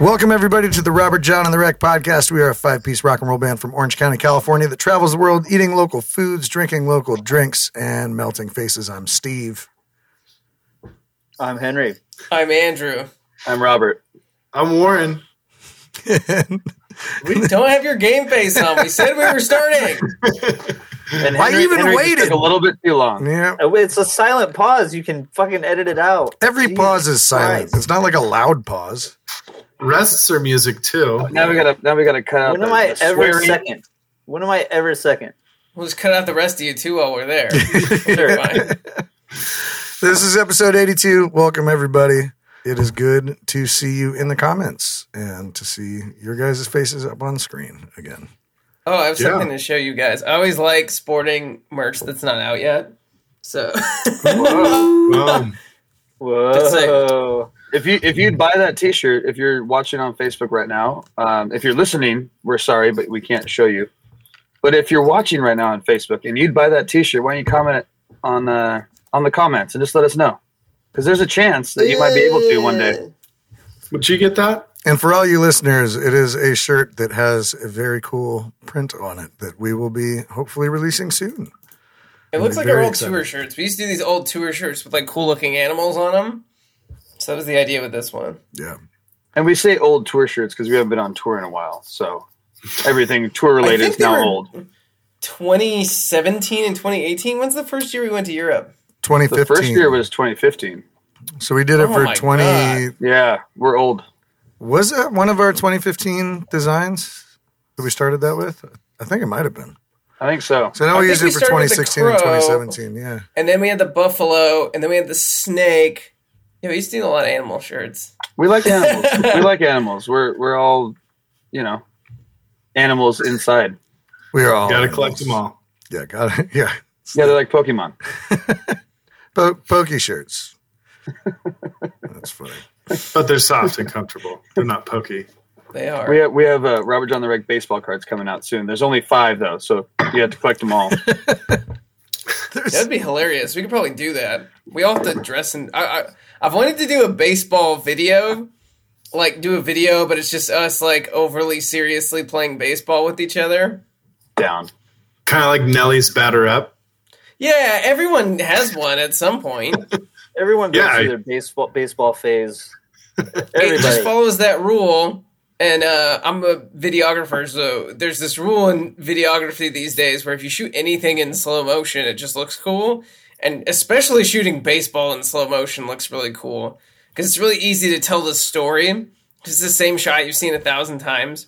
Welcome, everybody, to the Robert John and the Wreck podcast. We are a five piece rock and roll band from Orange County, California that travels the world eating local foods, drinking local drinks, and melting faces. I'm Steve. I'm Henry. I'm Andrew. I'm Robert. I'm Warren. We don't have your game face on. We said we were starting. And I even just waited. took a little bit too long. yeah. Oh, It's a silent pause. You can fucking edit it out. Every Jesus pause is silent. Christ. It's not like a loud pause. Rests are music too. Now we gotta now we gotta cut out. When the, am I ever swearing. second? When am I ever second? We'll just cut out the rest of you too while we're there. This is episode 82. Welcome, everybody. It is good to see you in the comments and to see your guys' faces up on screen again. Oh, I have Yeah. something to show you guys. I always like sporting merch that's not out yet. So Boom. Whoa! If you if you'd buy that T-shirt, if you're watching on Facebook right now, um, if you're listening, we're sorry, but we can't show you. But if you're watching right now on Facebook and you'd buy that T-shirt, why don't you comment on uh, on the comments and just let us know? Because there's a chance that you might be able to one day. Would you get that? And for all you listeners, it is a shirt that has a very cool print on it that we will be hopefully releasing soon. it looks like our old excited. tour shirts. We used to do these old tour shirts with like cool looking animals on them. So that was the idea with this one. Yeah. And we say old tour shirts because we haven't been on tour in a while, so everything tour related is now old. 2017 and 2018. When's the first year we went to Europe? 2015. The first year was 2015. so we did it Oh for 20. God. Yeah, we're old. Was it one of our 2015 designs that we started that with? I think it might have been. I think so. So now I we think used it for started with the 2016 and 2017. Yeah. And then we had the buffalo, and then we had the snake. Yeah, we used to do a lot of animal shirts. We like animals. we like animals. We're we're all, you know, animals inside. We are all. Got to animals. collect them all. Yeah, got it. Yeah. Yeah, they're like Pokemon. Po- pokey shirts. That's funny. But they're soft and comfortable. They're not pokey. They are. We have we have uh, Robert John the Wreck baseball cards coming out soon. There's only five though, so you have to collect them all. There's, That'd be hilarious. We could probably do that. We all have to dress in. I, I, I've wanted to do a baseball video, like do a video, but it's just us like overly seriously playing baseball with each other. Down. Kind of like Nelly's batter up. Yeah, everyone has one at some point. Everyone goes Yeah, I- through their baseball baseball phase. It just Everybody. follows that rule. And uh, I'm a videographer, so there's this rule in videography these days where if you shoot anything in slow motion, it just looks cool. And especially shooting baseball in slow motion looks really cool because it's really easy to tell the story. It's the same shot you've seen a thousand times.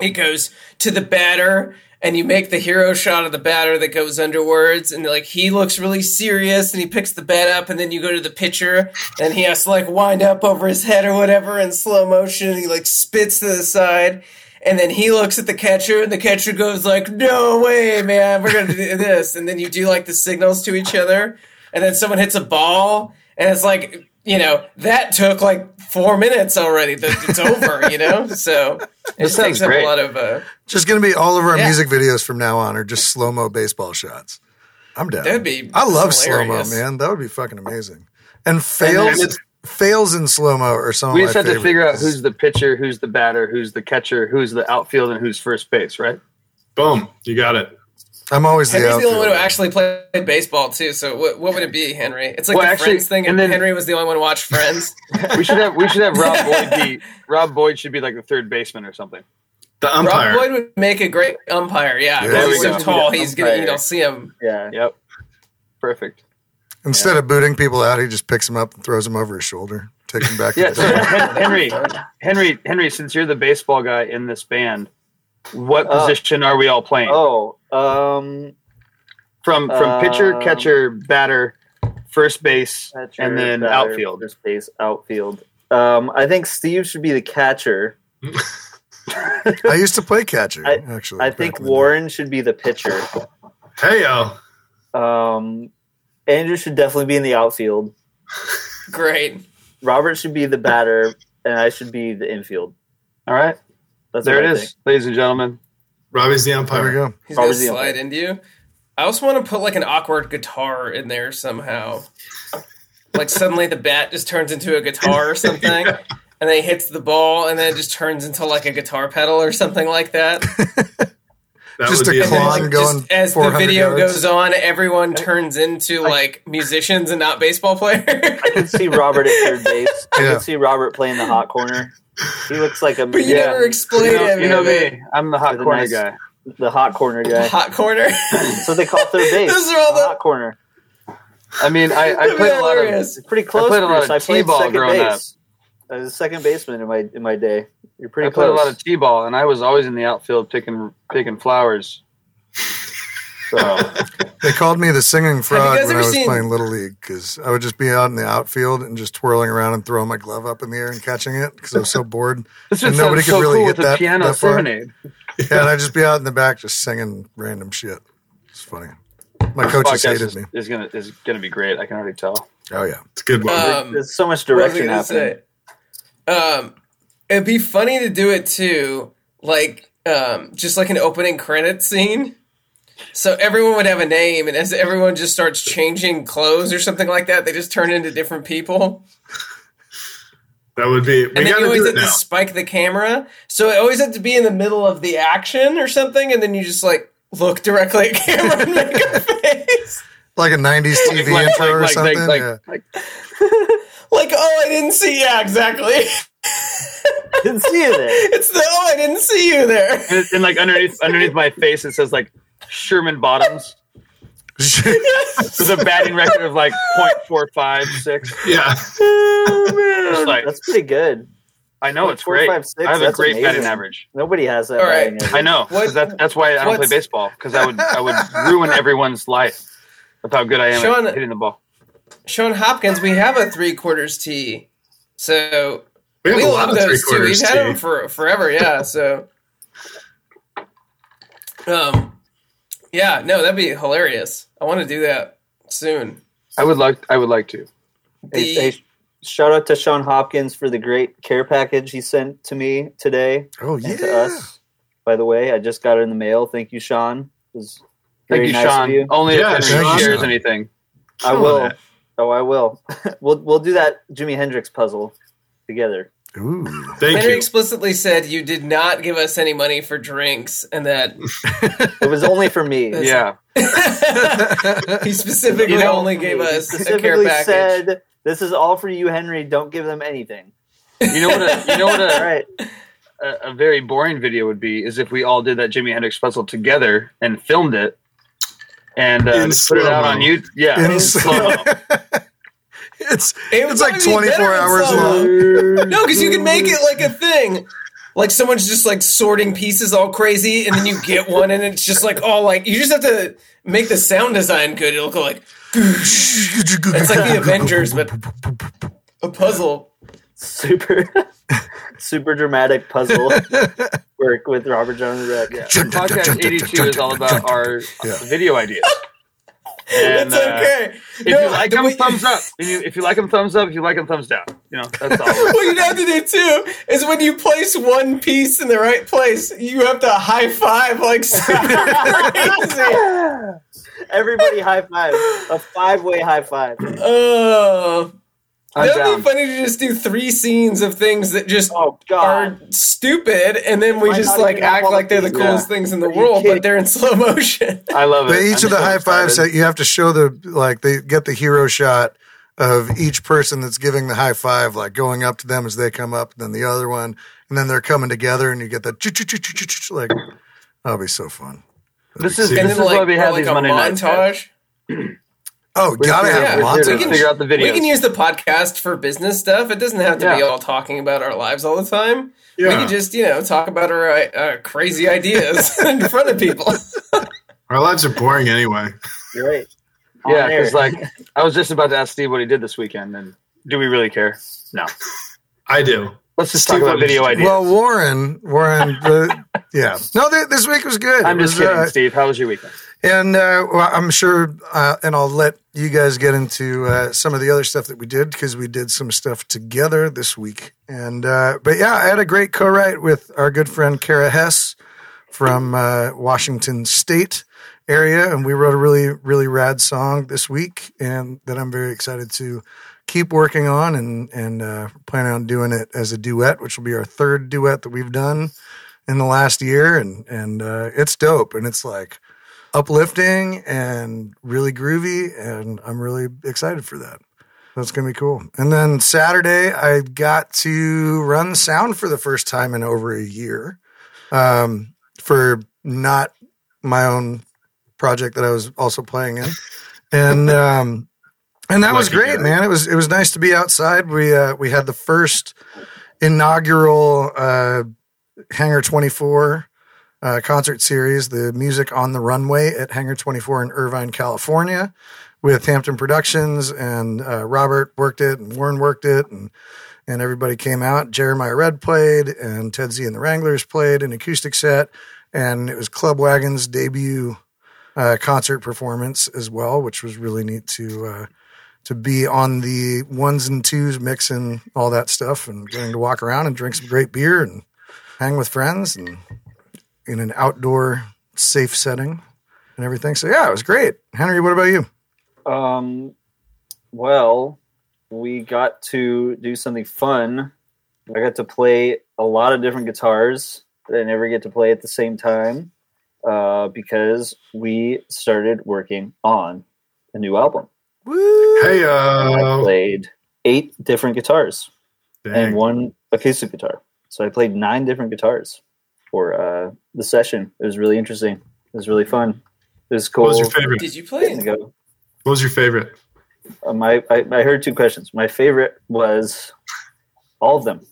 It goes to the batter, and you make the hero shot of the batter that goes underwards, and like he looks really serious, and he picks the bat up, and then you go to the pitcher, and he has to like wind up over his head or whatever in slow motion, and he like spits to the side, and then he looks at the catcher, and the catcher goes like, "No way, man, we're gonna do this," and then you do like the signals to each other, and then someone hits a ball, and it's like. You know that took like four minutes already. That it's over. You know, so it just sounds takes up great. a lot of. Uh, just going to be all of our Yeah. music videos from now on are just slow mo baseball shots. I'm down. That'd be I love slow mo, man. That would be fucking amazing. And fails, And fails in slow mo or some We just my have to figure out who's the pitcher, who's the batter, who's the catcher, who's the outfield, and who's first base. Right? Boom. You got it. I'm always the Henry's the only one who actually played baseball too. So what, what would it be, Henry? It's like Well, the actually- Friends thing, and and then- Henry was the only one who watched Friends. We should have we should have Rob Boyd be Rob Boyd should be like the third baseman or something. The umpire. Rob. Boyd would make a great umpire. Yeah, Yeah, because he's so tall, he's gonna you Umpire. know see him. yeah. Yep. Perfect. Instead of booting people out, he just picks them up and throws them over his shoulder, takes them back. Yeah. to So the Hen- Henry, Henry, Henry, since you're the baseball guy in this band, what Uh, position are we all playing? Oh, um, From from pitcher, um, catcher, batter, first base, catcher, and then batter, outfield. first base, outfield. Um, I think Steve should be the catcher. I used to play catcher. I- actually, I think in the day. Warren should be the pitcher. Hey yo. Um, Andrew should definitely be in the outfield. Great. Robert should be the batter, and I should be the infield. All right. That's There what it I is, think. ladies and gentlemen. Robbie's the There we umpire. go. He's Probably gonna slide umpire. into you. I also want to put like an awkward guitar in there somehow. like suddenly the bat just turns into a guitar or something, and then he hits the ball, and then it just turns into like a guitar pedal or something like that. That Just would a be clock amazing. going Just as the video yards. goes on, everyone turns into like musicians and not baseball players. I can see Robert at third base. I Yeah. can see Robert playing the hot corner. He looks like a but you Yeah. never explain You know, it. you know me. I'm the hot With a corner nice- guy. the hot corner guy. Hot corner. That's what they call third base. Those are all the the- hot corner. I mean, I, I That'd be played a lot of. hilarious. Pretty close. I played a lot of I played T-ball second growing up. Base. I was a second baseman in my in my day. You're pretty I played a lot of t-ball, and I was always in the outfield picking picking flowers. So They called me the singing frog when I was seen- playing little league because I would just be out in the outfield and just twirling around and throwing my glove up in the air and catching it because I was so bored. this And nobody could so really cool hit with that- piano that far. serenade. Yeah, and I'd just be out in the back just singing random shit. It's funny. My coaches Podcast hated is, me. is gonna is gonna be great. I can already tell. Oh yeah, It's a good one. Um, There's so much What was I direction gonna happening. say? Um, it'd be funny to do it too, like um, just like an opening credit scene. So everyone would have a name, and as everyone just starts changing clothes or something like that, they just turn into different people. that would be. We And then got you to always do have it to spike the camera, so it always had to be in the middle of the action or something, and then you just like look directly at camera and make a face. like a '90s TV Like- intro like- or like- something. like- yeah. like- Like, oh, I didn't see. Yeah, exactly. Didn't see you there. It's the oh, I didn't see you there. and, and like underneath underneath my face, it says like Sherman Bottoms with a batting record of like .456. Yeah. Oh, Just like That's pretty good. I know it's great. five, six, I have a that's great batting average. Nobody has that. All right. I know. 'cause What- that, that's why I don't play baseball because I would I would ruin everyone's life with how good I am Sean- at hitting the ball. Sean Hopkins, we have a three quarters tee, so We have we a lot love of those too. We've had them for forever, yeah. So, um, yeah, no, that'd be hilarious. I want to do that soon. I would like I would like to. Hey, The- hey, shout out to Sean Hopkins for the great care package he sent to me today Oh and to us. By the way, I just got it in the mail. Thank you, Sean. It was Thank you, nice Sean. of you. Only Yeah, if Henry Sean. shares anything. I will. it. Oh, I will. we'll we'll do that Jimi Hendrix puzzle together. Ooh. Thank Henry you. explicitly said you did not give us any money for drinks, and that It was only for me. Yeah. he specifically You know, only gave He us a care specifically package. said, "This is all for you, Henry. Don't give them anything." You know what a you know what All a, right. a, a very boring video would be is if we all did that Jimi Hendrix puzzle together and filmed it and uh, In put it out slow-mo. on YouTube. Yeah, In in slow-mo. It's It it's like 24 hours long. No, because you can make it like a thing. Like someone's just like sorting pieces all crazy, and then you get one, and it's just like all like you just have to make the sound design good. It'll go like it's like the Avengers, but a puzzle. super super dramatic puzzle work with Robert John and Wreck. Yeah. Podcast 82 is all about our Yeah. video ideas. And, it's uh, okay. If No, you like them, way- thumbs up. If you, if you like them, thumbs up. If you like them, thumbs down. You know, that's all. What you'd have to do too is when you place one piece in the right place, you have to high five like crazy. Everybody high five. A five way high five. Oh, I'm that'd down. be funny to just do three scenes of things that just Oh are stupid, and then we Might just like act like they're the coolest Yeah. things in the world, kidding? but they're in slow motion. I love it. But each I'm of the so high fives excited. that you have to show the like they get the hero shot of each person that's giving the high five, like going up to them as they come up, and then the other one, and then they're coming together, and you get that like that'll be so fun. This is And And this then is like, why we have like these a Monday nights. montage. Oh, gotta figure- have yeah, lots we can- figure out the video. We can use the podcast for business stuff. It doesn't have to be all talking about our lives all the time. We Yeah. can just, you know, talk about our uh, crazy ideas in front of people. Our lives are boring anyway. You're right. On yeah, air. because like I was just about to ask Steve what he did this weekend, and do we really care? No. I do. Let's just Steve, talk about video ideas. Well, Warren, Warren, the, yeah. No, th- this week was good. I'm It just was, kidding, uh, Steve. How was your weekend? And uh, well, I'm sure, uh, and I'll let you guys get into uh, some of the other stuff that we did because we did some stuff together this week. And uh, but yeah, I had a great co-write with our good friend Kara Hess from uh, Washington State area, and we wrote a really really rad song this week, and that I'm very excited to keep working on and and uh, planning on doing it as a duet, which will be our third duet that we've done in the last year, and and it's dope, and it's like uplifting and really groovy, and I'm really excited for that. That's gonna be cool. And then Saturday, I got to run sound for the first time in over a year, um, for not my own project that I was also playing in, and um, and that was great, guy. man. It was it was nice to be outside. We uh, we had the first inaugural uh, Hangar Twenty Four uh, concert series, the music on the runway at Hangar Twenty Four in Irvine, California, with Hampton Productions, and uh, Robert worked it, and Warren worked it, and and everybody came out. Jeremiah Red played, and Ted Z and the Wranglers played an acoustic set, and it was Club Wagon's debut uh, concert performance as well, which was really neat to uh, to be on the ones and twos, mixing all that stuff, and getting to walk around and drink some great beer and hang with friends, and in an outdoor safe setting and everything. So yeah, it was great. Henry, what about you? Um, well, we got to do something fun. I got to play a lot of different guitars that I never get to play at the same time uh, because we started working on a new album. Woo! Hey, I uh, played eight different guitars dang. and one acoustic guitar. So I played nine different guitars for uh, the session. It was really interesting. It was really fun. It was cool. what was your favorite? Did you play? getting. What was your favorite? Uh, my I, I heard two questions. My favorite was all of them.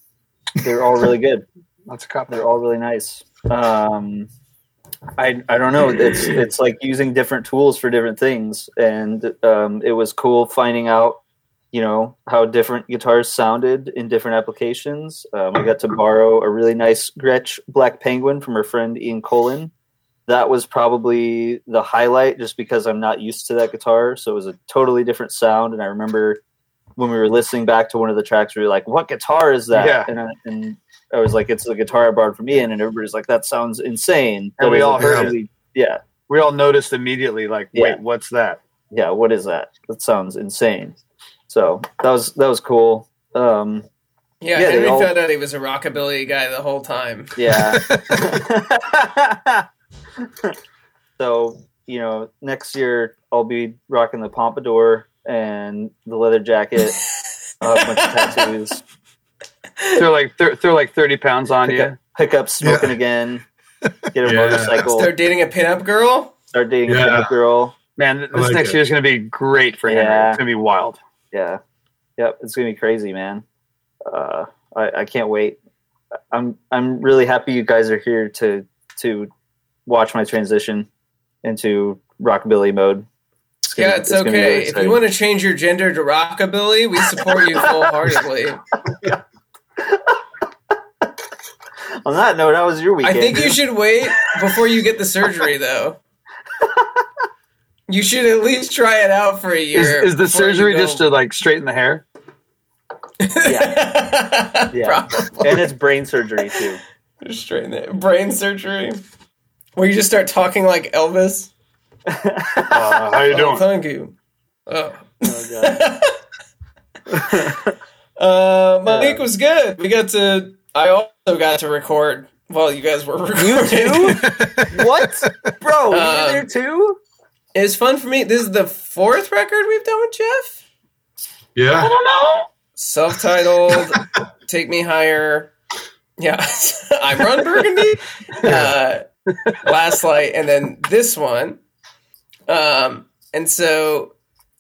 They're all really good. That's a cop. They're all really nice. Um, I I don't know. It's it's like using different tools for different things, and um, it was cool finding out, you know, how different guitars sounded in different applications. Um, I got to borrow a really nice Gretsch Black Penguin from her friend Ian Colin. That was probably the highlight, just because I'm not used to that guitar, so it was a totally different sound. And I remember when we were listening back to one of the tracks, we were like, "What guitar is that?" Yeah. And I, and I was like, "It's the guitar I borrowed from Ian," and everybody's like, "That sounds insane." And we all heard it. Yeah, We all noticed immediately, like, wait, Yeah. what's that? yeah. What is that? That sounds insane. So that was that was cool. Um, Yeah, Yeah, they Henry all- found out he was a rockabilly guy the whole time. yeah. so you know, next year I'll be rocking the pompadour and the leather jacket. I'll have a bunch of tattoos. throw like thir- throw like thirty pounds on Pick you. up, pick up smoking again. Get a Yeah. motorcycle. Start dating a pinup girl. Start dating a Yeah. pickup girl. Man, this like next it. year is going to be great for Henry. Yeah. It's going to be wild. Yeah. Yep. It's gonna be crazy, man. Uh, I, I can't wait. I'm I'm really happy you guys are here to to watch my transition into rockabilly mode. gonna- Yeah, it's, gonna be really okay. if you want to change your gender to rockabilly, we support you full heartedly. On that note, how was your weekend. I think you should wait before you get the surgery, though. You should at least try it out for a Is, year. is the surgery just to like straighten the hair? Yeah. Yeah. Probably. and it's brain surgery too. Just straighten it. Brain surgery. Where you just start talking like Elvis. Uh, how you Oh, doing? thank you. Oh. Oh, God. Uh, my week was good. We got to. I also got to record while you guys were recording. You too? what, bro? You Um, were there too? It was fun for me. This is the fourth record we've done with Jeff. Yeah. I don't know. Self-titled, "Take Me Higher." Yeah, I'm Ron Burgundy. Uh, Last Light, and then this one. Um, and so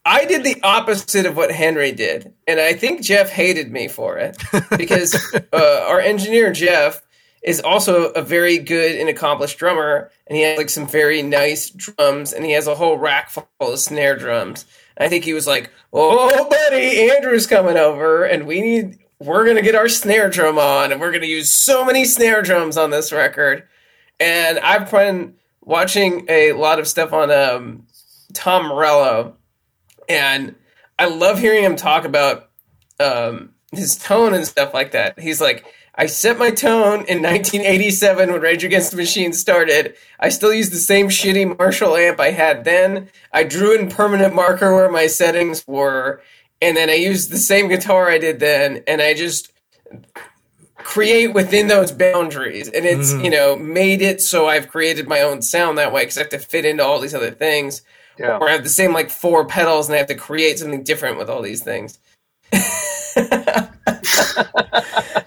I did the opposite of what Henry did, and I think Jeff hated me for it because uh, our engineer Jeff is also a very good and accomplished drummer, and he has like some very nice drums, and he has a whole rack full of snare drums. I think he was like, "Oh, buddy, Andrew's coming over, and we need we're gonna get our snare drum on, and we're gonna use so many snare drums on this record." And I've been watching a lot of stuff on um, Tom Morello, and I love hearing him talk about um, his tone and stuff like that. He's like, I set my tone in 1987 when Rage Against the Machine started. I still use the same shitty Marshall amp I had then. I drew in permanent marker where my settings were, and then I used the same guitar I did then, and I just create within those boundaries and it's Mhm. you know made it so i've created my own sound that way because i have to fit into all these other things Yeah. or I have the same like four pedals and I have to create something different with all these things.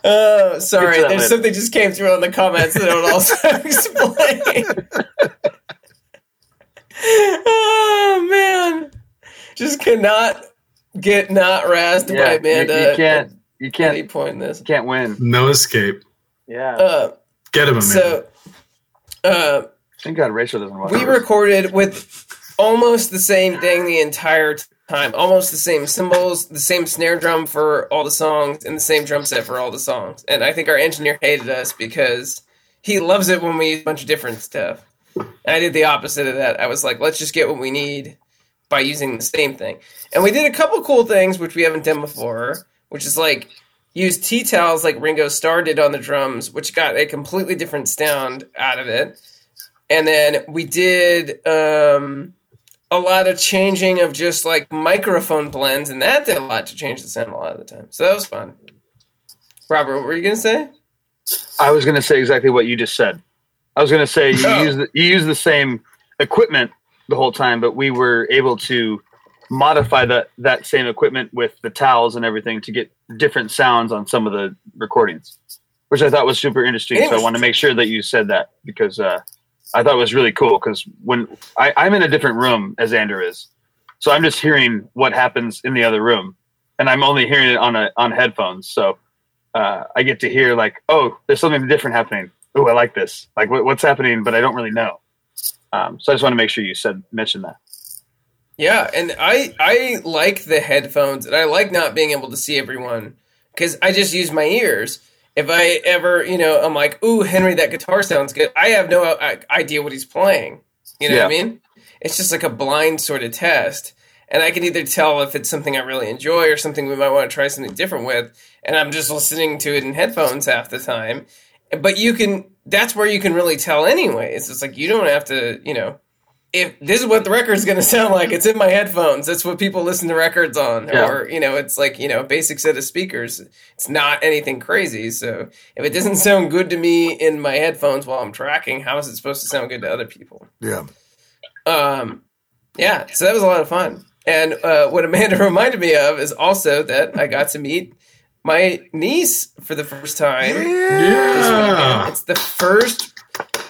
oh, sorry. Job, There's man. something just came through on the comments that I would also explain. oh man, just cannot get not razzed by Yeah, you, Amanda. you can't. You can't. Any point in this. You can't win. No escape. Yeah. Uh, Get him, Amanda. so, uh, Thank God Rachel doesn't watch. we this. recorded with almost the same thing the entire time. Almost the same cymbals the same snare drum for all the songs and the same drum set for all the songs. And i think our engineer hated us because he loves it when we use a bunch of different stuff. And i did the opposite of that. I was like let's just get what we need by using the same thing. And we did a couple cool things which we haven't done before which is like use tea towels like ringo starr did on the drums which got a completely different sound out of it. And then we did um, a lot of changing of just like microphone blends, and that did a lot to change the sound a lot of the time. So that was fun. Robert, what were you gonna say? I was going to say exactly what you just said. I was going to say you Oh. use the, you use the same equipment the whole time, but we were able to modify that that same equipment with the towels and everything to get different sounds on some of the recordings, which I thought was super interesting. So I want to make sure that you said that because uh, I thought it was really cool. Because when I, I'm in a different room as Andrew is, so I'm just hearing what happens in the other room, and I'm only hearing it on a on headphones. So uh, I get to hear like, oh, there's something different happening. Oh, I like this. Like, what, what's happening? But I don't really know. Um, so I just want to make sure you said mention that. Yeah, and I I like the headphones, and I like not being able to see everyone because I just use my ears. If I ever, you know, I'm like, "Ooh, Henry, that guitar sounds good." I have no uh, idea what he's playing. You know what I mean? It's just like a blind sort of test, and I can either tell if it's something I really enjoy or something we might want to try something different with. And I'm just listening to it in headphones half the time. But you can. That's where you can really tell, anyways. It's like you don't have to, you know if this is what the record's going to sound like, it's in my headphones. That's what people listen to records on. Yeah. Or, you know, it's like, you know, a basic set of speakers. It's not anything crazy. So if it doesn't sound good to me in my headphones while I'm tracking, how is it supposed to sound good to other people? Yeah. Um, yeah, so that was a lot of fun. And uh, what Amanda reminded me of is also that I got to meet my niece for the first time. yeah. It's the first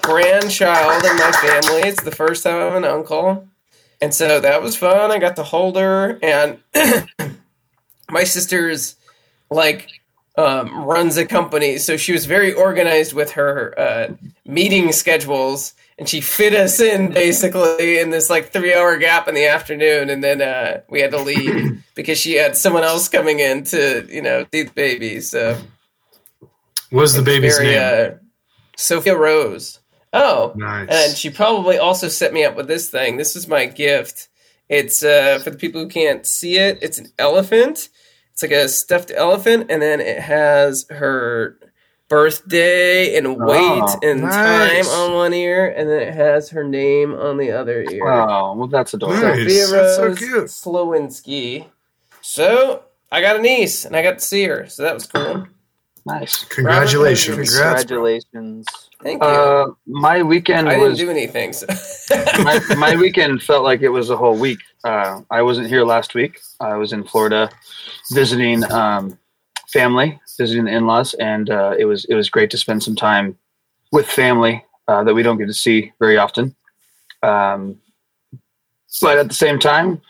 grandchild in my family. It's the first time I have an uncle. And so that was fun. I got to hold her and my sister's like um, runs a company, so she was very organized with her uh, meeting schedules, and she fit us in basically in this like three hour gap in the afternoon, and then uh, we had to leave because she had someone else coming in to you know see the baby. So What's the baby's very, name? Uh, Sophia Rose. Oh, nice. and she probably also set me up with this thing. This is my gift. It's uh, for the people who can't see it. It's an elephant. It's like a stuffed elephant, and then it has her birthday and weight Oh, and nice. time on one ear, and then it has her name on the other ear. Oh, well, that's adorable. Nice. Sophia That's so Rose cute. Slowinski. So I got a niece, and I got to see her, so that was cool. Nice. Congratulations. Congrats. Congratulations. Thank you. Uh, my weekend I didn't was do anything. So. my, my weekend felt like it was a whole week. Uh, I wasn't here last week. I was in Florida visiting um, family, visiting the in-laws, and uh, it was it was great to spend some time with family uh, that we don't get to see very often. Um, but at the same time,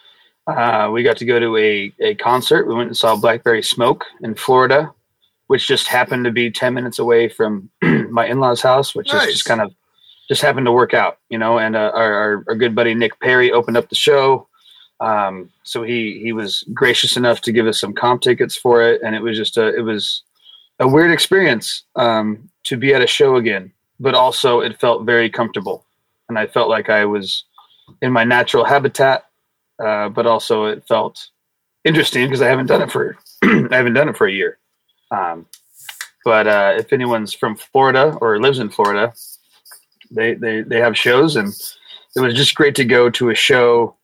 uh, we got to go to a, a concert. We went and saw Blackberry Smoke in Florida, which just happened to be 10 minutes away from my in-laws house, which is just kind of just happened to work out, you know, and uh, our, our, our good buddy Nick Perry opened up the show. Um, so he, he was gracious enough to give us some comp tickets for it. And it was just a, it was a weird experience, um, to be at a show again, but also it felt very comfortable. And I felt like I was in my natural habitat. Uh, but also it felt interesting because I haven't done it for, I haven't done it for a year. Um, but, uh, if anyone's from Florida or lives in Florida, they, they they have shows and it was just great to go to a show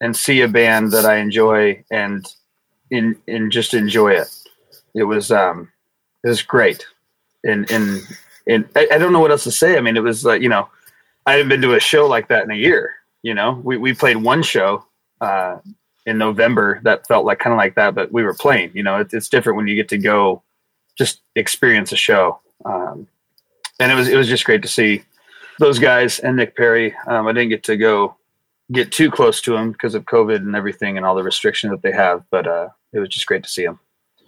and see a band that I enjoy and in and just enjoy it. It was um, it was great, and and and I, I don't know what else to say. I mean, it was like you know, I haven't been to a show like that in a year. You know, we we played one show uh, in November that felt like kind of like that, but we were playing. You know, it, it's different when you get to go just experience a show. Um, and it was it was just great to see those guys and Nick Perry. Um, I didn't get to go get too close to him because of COVID and everything and all the restrictions that they have, but uh, it was just great to see him.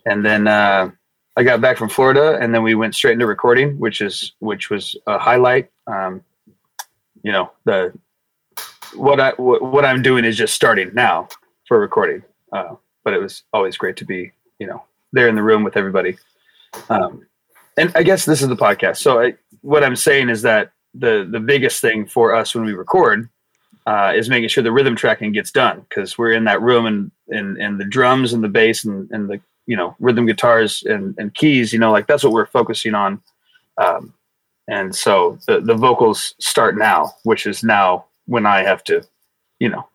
And then uh, I got back from Florida, and then we went straight into recording, which is which was a highlight. Um, you know the what I what, what I'm doing is just starting now for recording, uh, but it was always great to be you know there in the room with everybody. Um, and I guess this is the podcast. So I, what I'm saying is that the the biggest thing for us when we record uh, is making sure the rhythm tracking gets done because we're in that room and and and the drums and the bass and, and the you know rhythm guitars and, and keys you know like that's what we're focusing on um, and so the the vocals start now which is now when I have to you know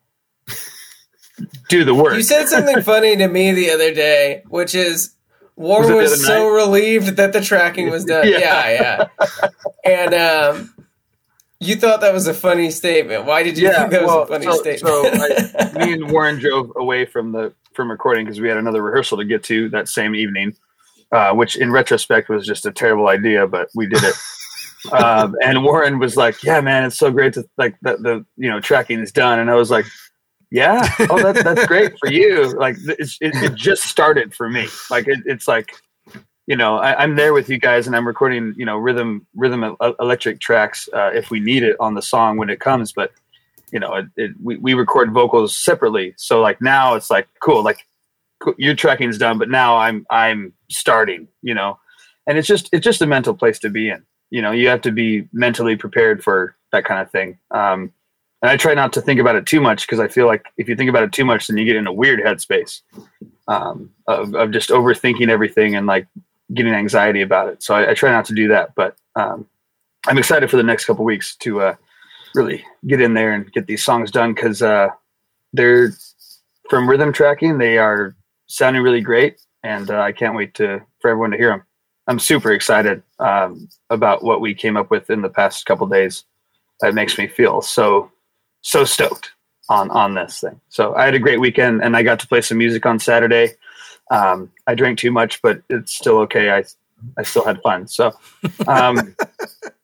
do the work You said something funny to me the other day, which is War Was was, so relieved that the tracking was done. Yeah. Yeah, yeah. and um, you thought that was a funny statement. Why did you think that was a funny so, statement? so I, me and Warren drove away from the from recording because we had another rehearsal to get to that same evening, uh, which in retrospect was just a terrible idea, but we did it. um, and Warren was like, "Yeah, man, it's so great to like that the you know tracking is done," and I was like. Yeah. Oh, that's that's great for you. Like it's, it, it just started for me. Like it, it's like, you know, I, I'm there with you guys, and I'm recording, you know, rhythm rhythm electric tracks uh, if we need it on the song when it comes. But you know, it, it, we we record vocals separately. So like now it's like cool. Like your tracking's done, but now I'm I'm starting. You know, and it's just it's just a mental place to be in. You know, you have to be mentally prepared for that kind of thing. Um, and I try not to think about it too much because I feel like if you think about it too much, then you get in a weird headspace um, of, of just overthinking everything and like getting anxiety about it. So I, I try not to do that. But um, I'm excited for the next couple weeks to uh, really get in there and get these songs done because uh, they're from rhythm tracking. They are sounding really great, and uh, I can't wait to for everyone to hear them. I'm super excited um, about what we came up with in the past couple days. That makes me feel so so stoked on on this thing. So I had a great weekend, and I got to play some music on Saturday. Um, I drank too much, but it's still okay. I I still had fun. So um,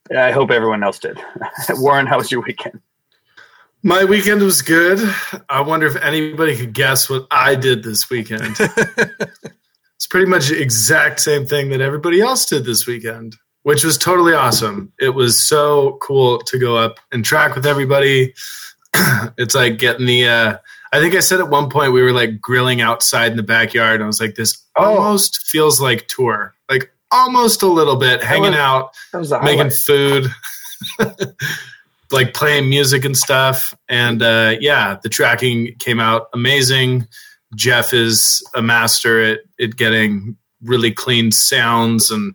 yeah, I hope everyone else did. Warren, how was your weekend? My weekend was good. I wonder if anybody could guess what I did this weekend. it's pretty much the exact same thing that everybody else did this weekend, which was totally awesome. It was so cool to go up and track with everybody. it's like getting the uh I think I said at one point we were like grilling outside in the backyard and I was like this Oh. almost feels like tour. Like almost a little bit hanging was- out That was a making food, like playing music and stuff. And uh, yeah, the tracking came out amazing. Jeff is a master at, at getting really clean sounds, and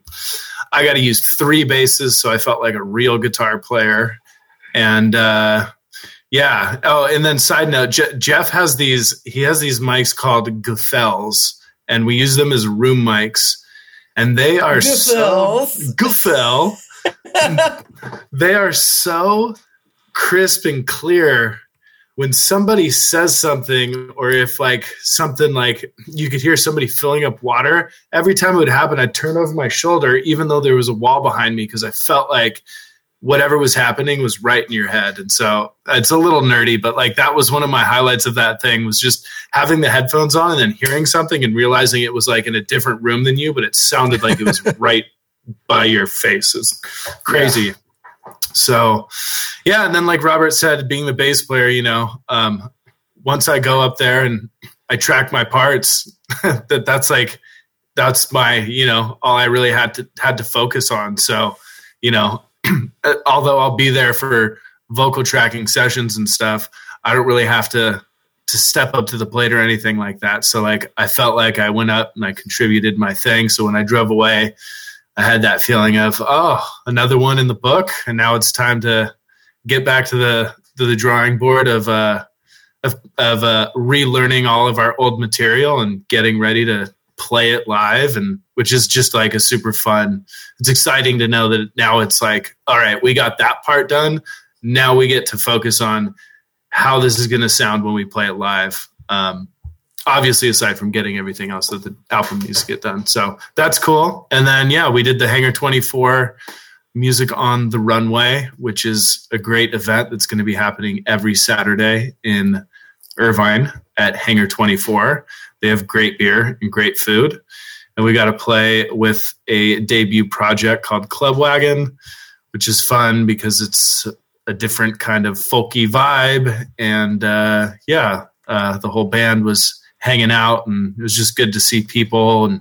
I got to use three basses, so I felt like a real guitar player. And uh, yeah, oh, and then side note, Je- Jeff has these. He has these mics called Guffels, and we use them as room mics. And they are so. Guffel they are so crisp and clear when somebody says something or if like something like you could hear somebody filling up water every time it would happen i'd turn over my shoulder even though there was a wall behind me because i felt like whatever was happening was right in your head. And so it's a little nerdy but like that was one of my highlights of that thing was just having the headphones on and then hearing something and realizing it was like in a different room than you but it sounded like it was right by your face. It's crazy. So yeah and then like robert said being the bass player you know um, once i go up there and i track my parts that that's like that's my you know all i really had to had to focus on. So you know although i'll be there for vocal tracking sessions and stuff i don't really have to to step up to the plate or anything like that. So like i felt like i went up and i contributed my thing. So when i drove away I had that feeling of oh another one in the book, and now it's time to get back to the to the drawing board of uh, of, of uh, relearning all of our old material and getting ready to play it live and which is just like a super fun it's exciting to know that now it's like all right we got that part done. Now we get to focus on how this is going to sound when we play it live um, obviously aside from getting everything else that the album needs to get done. So that's cool. And then yeah we did the hangar 24 music on the runway which is a great event that's going to be happening every saturday in irvine at hangar 24 they have great beer and great food. And we got to play with a debut project called Club Wagon, which is fun because it's a different kind of folky vibe. And uh, yeah, uh, the whole band was hanging out, and it was just good to see people and,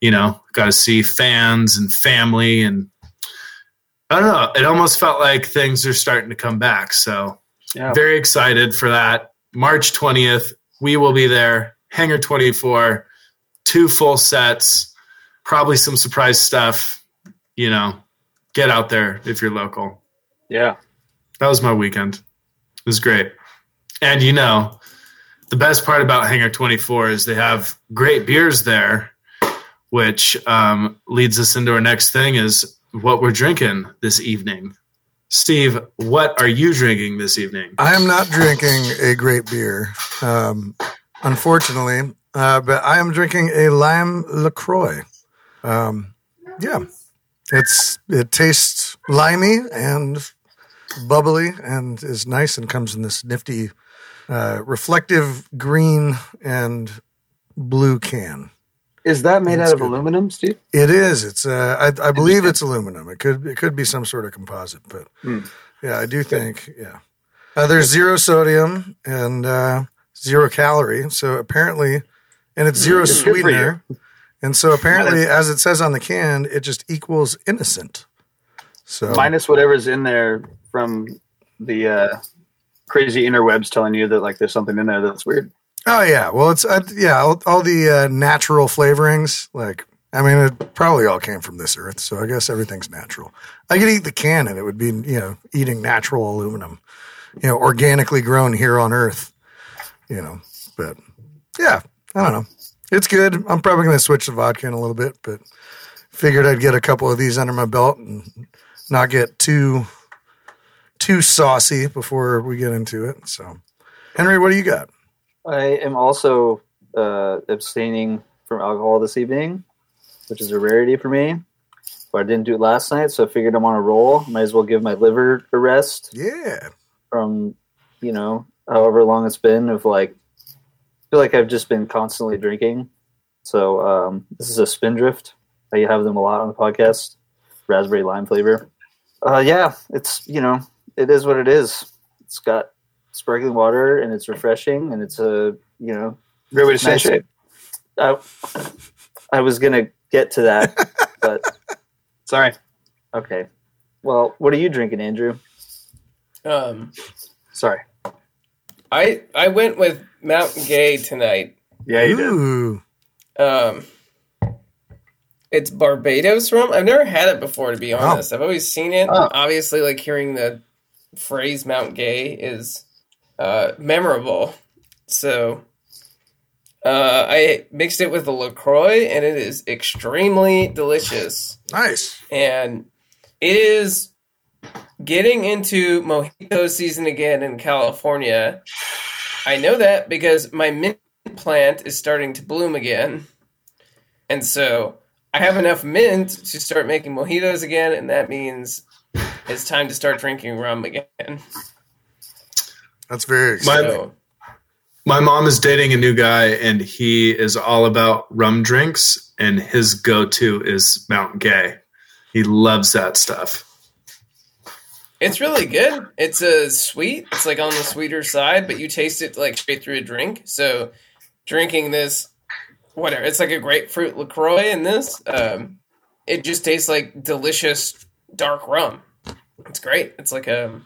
you know, got to see fans and family. And I don't know, it almost felt like things are starting to come back. So, yeah. very excited for that. March 20th, we will be there Hangar 24, two full sets, probably some surprise stuff. You know, get out there if you're local. Yeah. That was my weekend. It was great. And you know, the best part about Hangar 24 is they have great beers there, which um, leads us into our next thing is what we're drinking this evening. Steve, what are you drinking this evening? I am not drinking a great beer. Um, unfortunately. Uh, but I am drinking a lime Lacroix. Um, yeah, it's it tastes limey and bubbly and is nice and comes in this nifty, uh, reflective green and blue can. Is that made out of good. aluminum, Steve? It is. It's. Uh, I, I believe it's aluminum. It could. It could be some sort of composite, but hmm. yeah, I do think. Yeah, uh, there's zero sodium and uh, zero calorie. So apparently, and it's zero it's sweetener. And so apparently, as it says on the can, it just equals innocent. So minus whatever's in there from the uh, crazy interwebs telling you that like there's something in there that's weird. Oh yeah, well it's uh, yeah all, all the uh, natural flavorings. Like I mean, it probably all came from this earth, so I guess everything's natural. I could eat the can and it would be you know eating natural aluminum, you know, organically grown here on Earth you know. But yeah, I don't know. It's good. I'm probably going to switch to vodka in a little bit, but figured I'd get a couple of these under my belt and not get too too saucy before we get into it. So, Henry, what do you got? I am also uh, abstaining from alcohol this evening, which is a rarity for me. But I didn't do it last night, so I figured I'm on a roll. Might as well give my liver a rest. Yeah. From you know however long it's been of like feel like I've just been constantly drinking. So um, this is a Spindrift. I you have them a lot on the podcast. Raspberry lime flavor. Uh, yeah, it's you know it is what it is. It's got sparkling water and it's refreshing and it's a you know great way to nice, shape. I, I was gonna get to that, but sorry. Okay. Well, what are you drinking, Andrew? Um, sorry. I I went with Mountain Gay tonight. Yeah, you Ooh. did. Um, it's Barbados rum. I've never had it before, to be honest. Oh. I've always seen it. Oh. Obviously, like hearing the phrase Mount Gay is uh, memorable. So uh, I mixed it with the Lacroix, and it is extremely delicious. Nice. And it is getting into mojito season again in California. I know that because my mint plant is starting to bloom again. And so I have enough mint to start making mojitos again, and that means it's time to start drinking rum again. That's very exciting. My, my mom is dating a new guy, and he is all about rum drinks, and his go to is Mount Gay. He loves that stuff. It's really good. It's a uh, sweet. It's like on the sweeter side, but you taste it like straight through a drink. So drinking this, whatever, it's like a grapefruit Lacroix in this. Um, it just tastes like delicious dark rum. It's great. It's like a,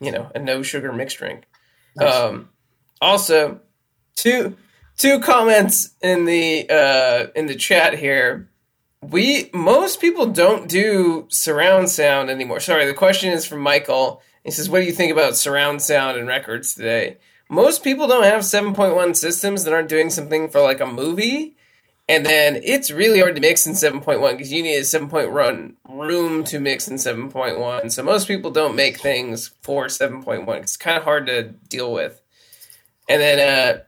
you know, a no sugar mixed drink. Nice. Um, also, two two comments in the uh, in the chat here we most people don't do surround sound anymore. Sorry, the question is from Michael. He says, "What do you think about surround sound and records today?" most people don't have 7.1 systems that aren't doing something for like a movie. And then it's really hard to mix in 7.1 because you need a 7.1 room to mix in 7.1. So most people don't make things for 7.1. It's kind of hard to deal with. And then uh,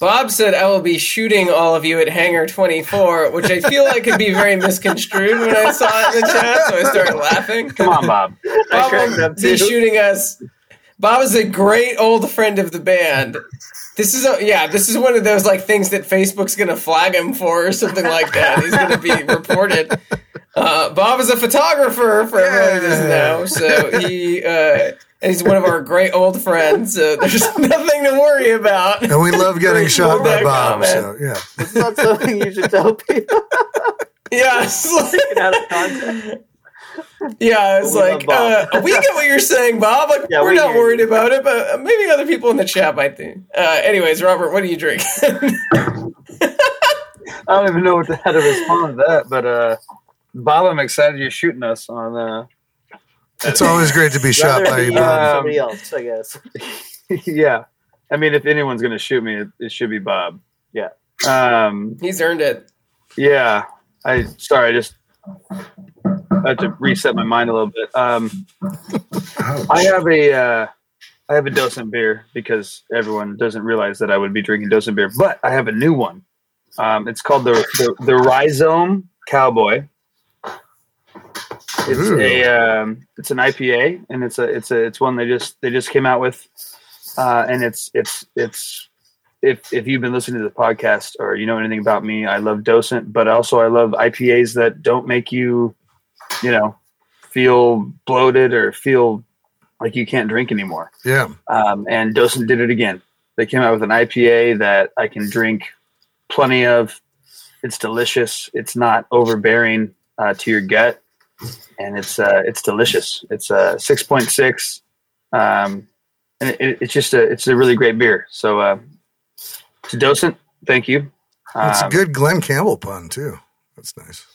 Bob said, I will be shooting all of you at Hangar 24, which I feel like could be very misconstrued when I saw it in the chat. So I started laughing. Come on, Bob. Bob cracked will be shooting us. Bob is a great old friend of the band. This is a, yeah, this is one of those like things that Facebook's gonna flag him for or something like that. He's gonna be reported. Uh, Bob is a photographer for everyone who doesn't know, so he uh, and he's one of our great old friends. So there's nothing to worry about. And we love getting shot by That Bob. comment. So yeah, It's not something you should tell people. Yeah, it's like- out of context. Yeah, it's We like uh, we get what you're saying, Bob. Like Yeah, we're we not hear worried you. about it, but uh, maybe other people in the chat might think. Uh, anyways, Robert, what do you drink? I don't even know what the, how to respond to that, but uh, Bob, I'm excited you're shooting us on. It's always great to be shot by you, Bob. somebody else, I guess. yeah, I mean, if anyone's going to shoot me, it, it should be Bob. Yeah. Um, He's earned it. yeah. I sorry, I just I had to reset my mind a little bit. Um, I have a uh, I have a docent beer because everyone doesn't realize that I would be drinking docent beer, but I have a new one. Um, it's called the the, the Rhizome Cowboy. It's Ooh. a um, it's an IPA, and it's a it's a it's one they just they just came out with, uh, and it's it's it's if if you've been listening to the podcast or you know anything about me, I love docent, but also I love IPAs that don't make you, you know, feel bloated or feel like you can't drink anymore. Yeah, Um, and Docent did it again. They came out with an IPA that I can drink plenty of. It's delicious. It's not overbearing uh, to your gut, and it's uh, it's delicious. It's a six point six, um, and it, it's just a it's a really great beer. So uh, to Docent, thank you. it's a Um, good Glen Campbell pun too. That's nice.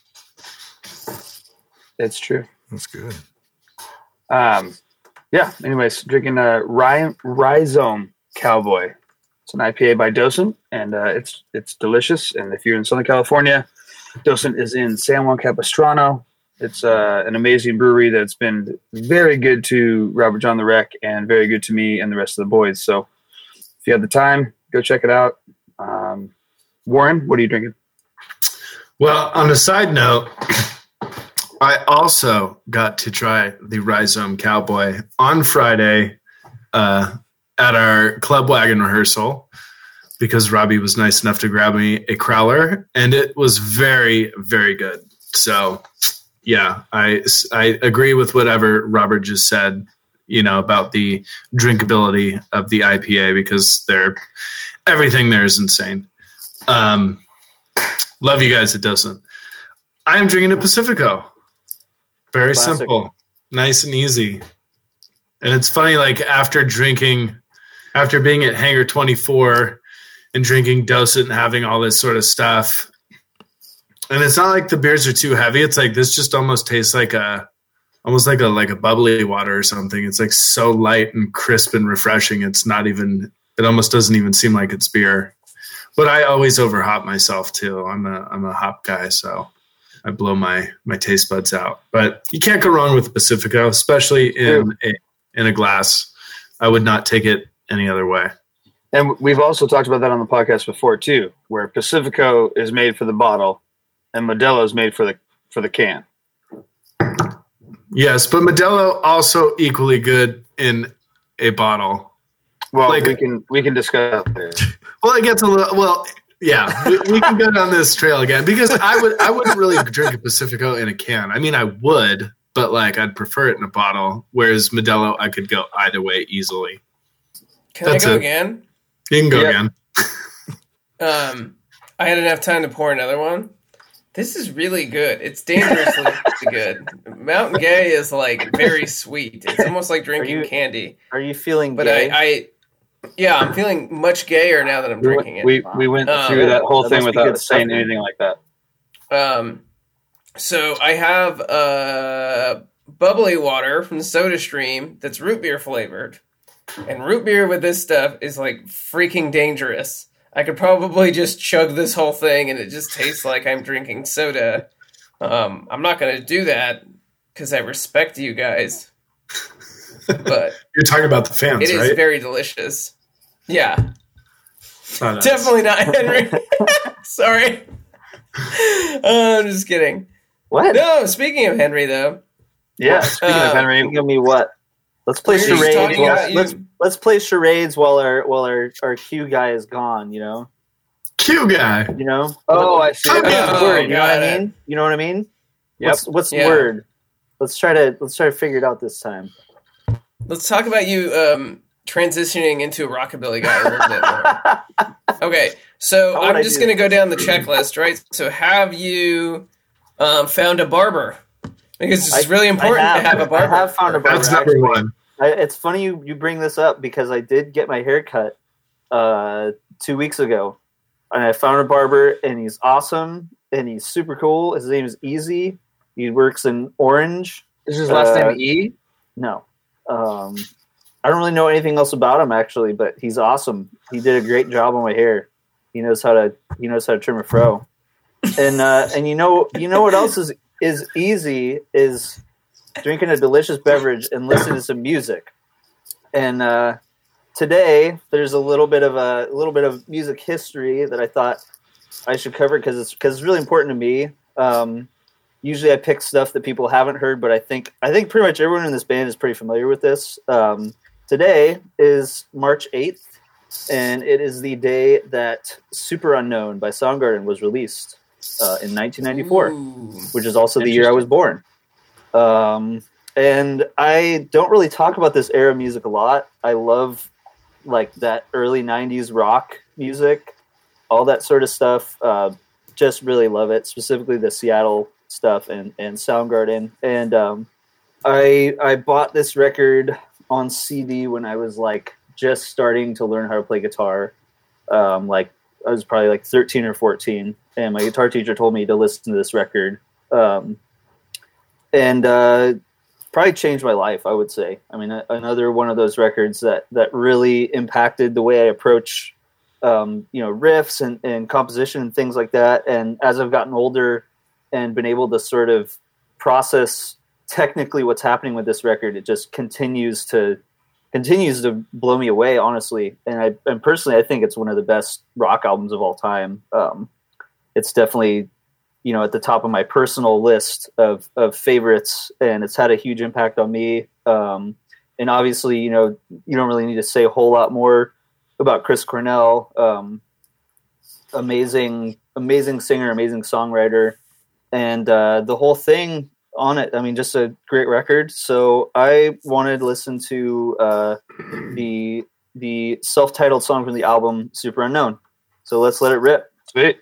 That's true. That's good. Um, yeah. Anyways, drinking a Rhy- Rhizome Cowboy. It's an IPA by Docent, and uh, it's it's delicious. And if you're in Southern California, Docent is in San Juan Capistrano. It's uh, an amazing brewery that's been very good to Robert John the Wreck and very good to me and the rest of the boys. So if you have the time, go check it out. Um, Warren, what are you drinking? Well, on a side note, I also got to try the Rhizome Cowboy on Friday uh, at our Club Wagon rehearsal because Robbie was nice enough to grab me a crowler, and it was very, very good. So, yeah, I I agree with whatever Robert just said. You know about the drinkability of the IPA because they're everything there is insane. Um, Love you guys. It doesn't. I am drinking a Pacifico. Very Classic. simple, nice and easy. And it's funny, like after drinking, after being at Hangar 24 and drinking Docent and having all this sort of stuff. And it's not like the beers are too heavy. It's like this just almost tastes like a almost like a like a bubbly water or something. It's like so light and crisp and refreshing. It's not even it almost doesn't even seem like it's beer but I always overhop myself too. I'm a I'm a hop guy, so I blow my my taste buds out. But you can't go wrong with Pacifico, especially in a, in a glass. I would not take it any other way. And we've also talked about that on the podcast before too, where Pacifico is made for the bottle and Modelo is made for the for the can. Yes, but Modelo also equally good in a bottle. Well, Like- we can we can discuss that. Well, it gets a little. Well, yeah, we, we can go down this trail again because I would I wouldn't really drink a Pacifico in a can. I mean, I would, but like I'd prefer it in a bottle. Whereas Modelo, I could go either way easily. Can That's I go it. again? You can go Yeah. again. Um, I had enough time to pour another one. This is really good. It's dangerously good. Mountain Gay is like very sweet. It's almost like drinking you- candy. Are you feeling But gay? I, I, yeah, I'm feeling much gayer now that I'm We, drinking it. we, we went Um, through that whole that thing must without saying stuff. anything like that. Um, so I have uh, bubbly water from the Soda Stream that's root beer flavored, And root beer with this stuff is like freaking dangerous. I could probably just chug this whole thing and it just tastes like I'm drinking soda. Um, I'm not going to do that because I respect you guys. But You're talking about the fans, it is right? very delicious. Yeah, It's not us. definitely not Henry. Sorry. Uh, I'm just kidding. What? No, speaking of Henry, though, Yeah. Speaking Uh, of Henry, Give me what? Let's play We were charades. talking While, let's let's play charades while our while our our Q guy is gone. You know, Q guy. you know. oh, I see. Come What's the Oh, word? You know what got I it. mean? You know what I mean? Yep. What's what's the Yeah. word? Let's try to let's try to figure it out this time. let's talk about you um, transitioning into a rockabilly guy a little bit more. Okay, so How I'm just going to go down the checklist, right? So, have you um, found a barber? Because it's I- really important I to have a barber. I have found a barber. That's number actually. one. I, it's funny you, you bring this up because I did get my hair cut uh, two weeks ago, and I found a barber, and he's awesome, and he's super cool. His name is Easy. He works in Orange. Is his last Uh, name E? No, um, I don't really know anything else about him actually, but he's awesome. He did a great job on my hair. He knows how to he knows how to trim a fro, and uh, and you know you know what else is is easy is drinking a delicious beverage and listening to some music. And uh, today there's a little bit of a, a little bit of music history that I thought I should cover because it's because it's really important to me. Um, usually I pick stuff that people haven't heard, but I think I think pretty much everyone in this band is pretty familiar with this. Um, today is March eighth, and it is the day that "Superunknown" by Soundgarden was released uh, in 1994 Ooh. which is also the year I was born. Um, and I don't really talk about this era of music a lot. I love like that early '90s rock music, all that sort of stuff. Uh, just really love it, specifically the Seattle stuff and and Soundgarden. And um, I I bought this record on CD when I was like just starting to learn how to play guitar. Um, like I was probably like 13 or 14, and my guitar teacher told me to listen to this record. Um, and uh, probably changed my life, I would say. I mean, a, another one of those records that, that really impacted the way I approach, um, you know, riffs and, and composition and things like that. And as I've gotten older and been able to sort of process technically what's happening with this record, it just continues to continues to blow me away, honestly. And I and personally, I think it's one of the best rock albums of all time. Um, it's definitely, you know, at the top of my personal list of of favorites, and it's had a huge impact on me. Um, and obviously, you know, you don't really need to say a whole lot more about Chris Cornell. Um, amazing, amazing singer, amazing songwriter, and uh, the whole thing on it. I mean, just a great record. So I wanted to listen to uh, the the self-titled song from the album Superunknown. So let's let it rip. Sweet.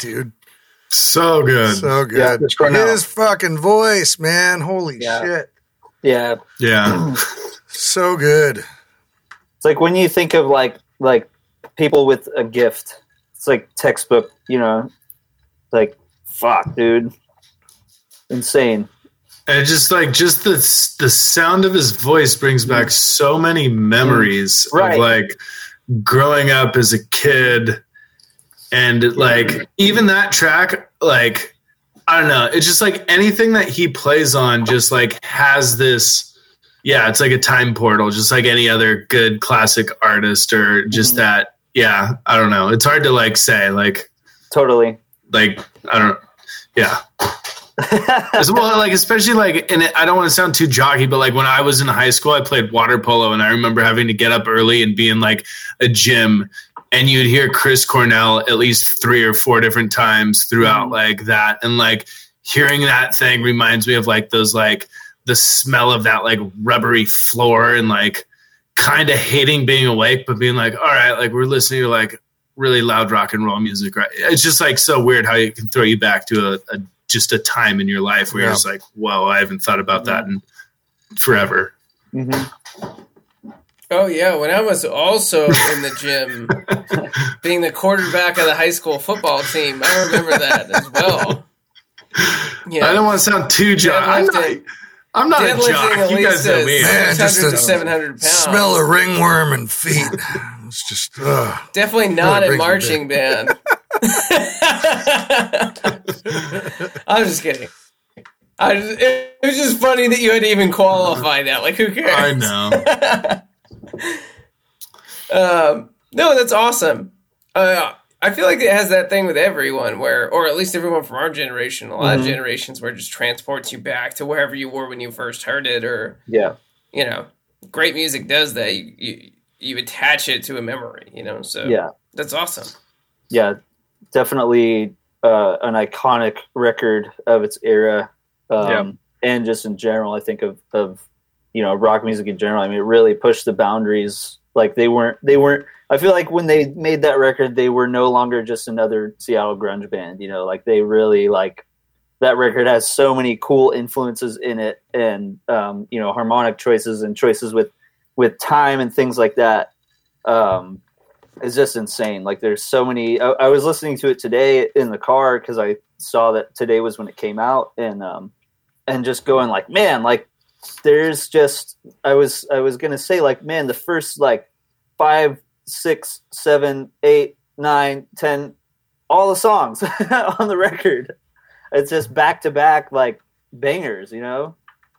Dude. So good. So Yeah, good. Chris His fucking voice, man. Holy Yeah. shit. Yeah, yeah. So good. it's like when you think of like like people with a gift, it's like textbook. You know, like fuck, dude, insane. And just like just the the sound of his voice brings back mm. so many memories Right. of like growing up as a kid and like even that track like I don't know, it's just like anything that he plays on just like has this yeah, it's like a time portal just like any other good classic artist or just Mhm. that yeah, I don't know. It's hard to like say like Totally. like I don't yeah. Well, like especially like, and I don't want to sound too jockey, but like when I was in high school, I played water polo, and I remember having to get up early and be in like a gym, and you'd hear Chris Cornell at least three or four different times throughout Mhm. like that, and like hearing that thing reminds me of like those like the smell of that like rubbery floor and like kind of hating being awake, but being like, all right, like we're listening to like really loud rock and roll music, right? It's just like so weird how it can throw you back to a, a just a time in your life where Yeah. you're just like, whoa, I haven't thought about that in forever. hmm Oh yeah, when I was also in the gym, being the quarterback of the high school football team, I remember that as well. Yeah, I don't want to sound too jock. I'm not, I'm not a deadlifting jock. You guys know me. Man, just a seven hundred pounds. Smell of ringworm and feet. It's just, ugh. Definitely not Really in brings me marching band. I'm just kidding. I just, it, it was just funny that you had to even qualify that. Like, who cares? I know. Um, no, that's awesome. Uh, I feel like it has that thing with everyone where, or at least everyone from our generation, a lot of Mhm. generations where it just transports you back to wherever you were when you first heard it, or Yeah. you know, great music does that. You you, you attach it to a memory, you know. So Yeah. that's awesome. yeah, definitely uh, an iconic record of its era, um, Yeah. and just in general, I think of of you know rock music in general. I mean, it really pushed the boundaries. Like they weren't they weren't. I feel like when they made that record, they were no longer just another Seattle grunge band. You know, like they really like that record has so many cool influences in it, and um, you know harmonic choices and choices with with time and things like that. Um, is just insane. Like there's so many. I, I was listening to it today in the car because I saw that today was when it came out, and um, and just going like, man, like there's just. I was I was gonna say like, man, the first like five, six, seven, eight, nine, ten, all the songs on the record. It's just back to back like bangers, you know,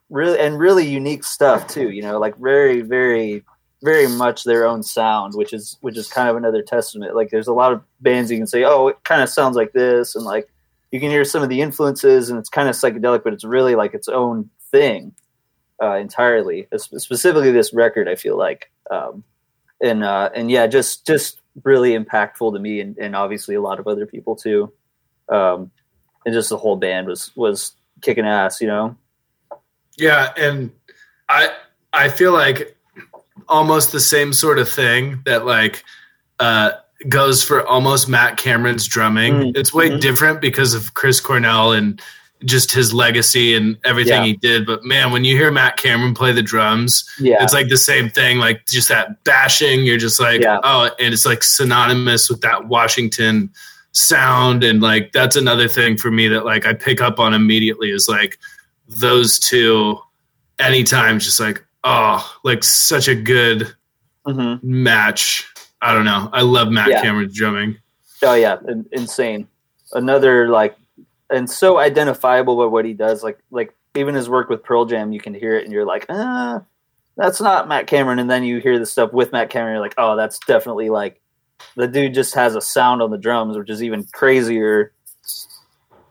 really and really unique stuff too. You know, like very very very much their own sound, which is which is kind of another testament. Like there's a lot of bands you can say, oh, it kind of sounds like this, and like you can hear some of the influences, and it's kind of psychedelic, but it's really like its own thing uh, entirely. Specifically, this record, I feel like, um, and uh, and yeah, just just really impactful to me, and, and obviously a lot of other people too. Um, and just the whole band was was kicking ass, you know. Yeah, and I I feel like almost the same sort of thing that like uh goes for almost Matt Cameron's drumming. Mm, It's way mhm. different because of Chris Cornell and just his legacy and everything Yeah. he did. But man, when you hear Matt Cameron play the drums, Yeah, it's like the same thing. Like just that bashing, you're just like, Yeah. oh, and it's like synonymous with that Washington sound. And like that's another thing for me that like I pick up on immediately is like those two anytime just like oh like such a good hmm match. I don't know. I love Matt Yeah. Cameron's drumming. Oh yeah, in- insane. Another like, and so identifiable by what he does. Like like even his work with Pearl Jam, you can hear it, and you're like, ah, that's not Matt Cameron. And then you hear the stuff with Matt Cameron, you're like, oh, that's definitely like the dude just has a sound on the drums, which is even crazier.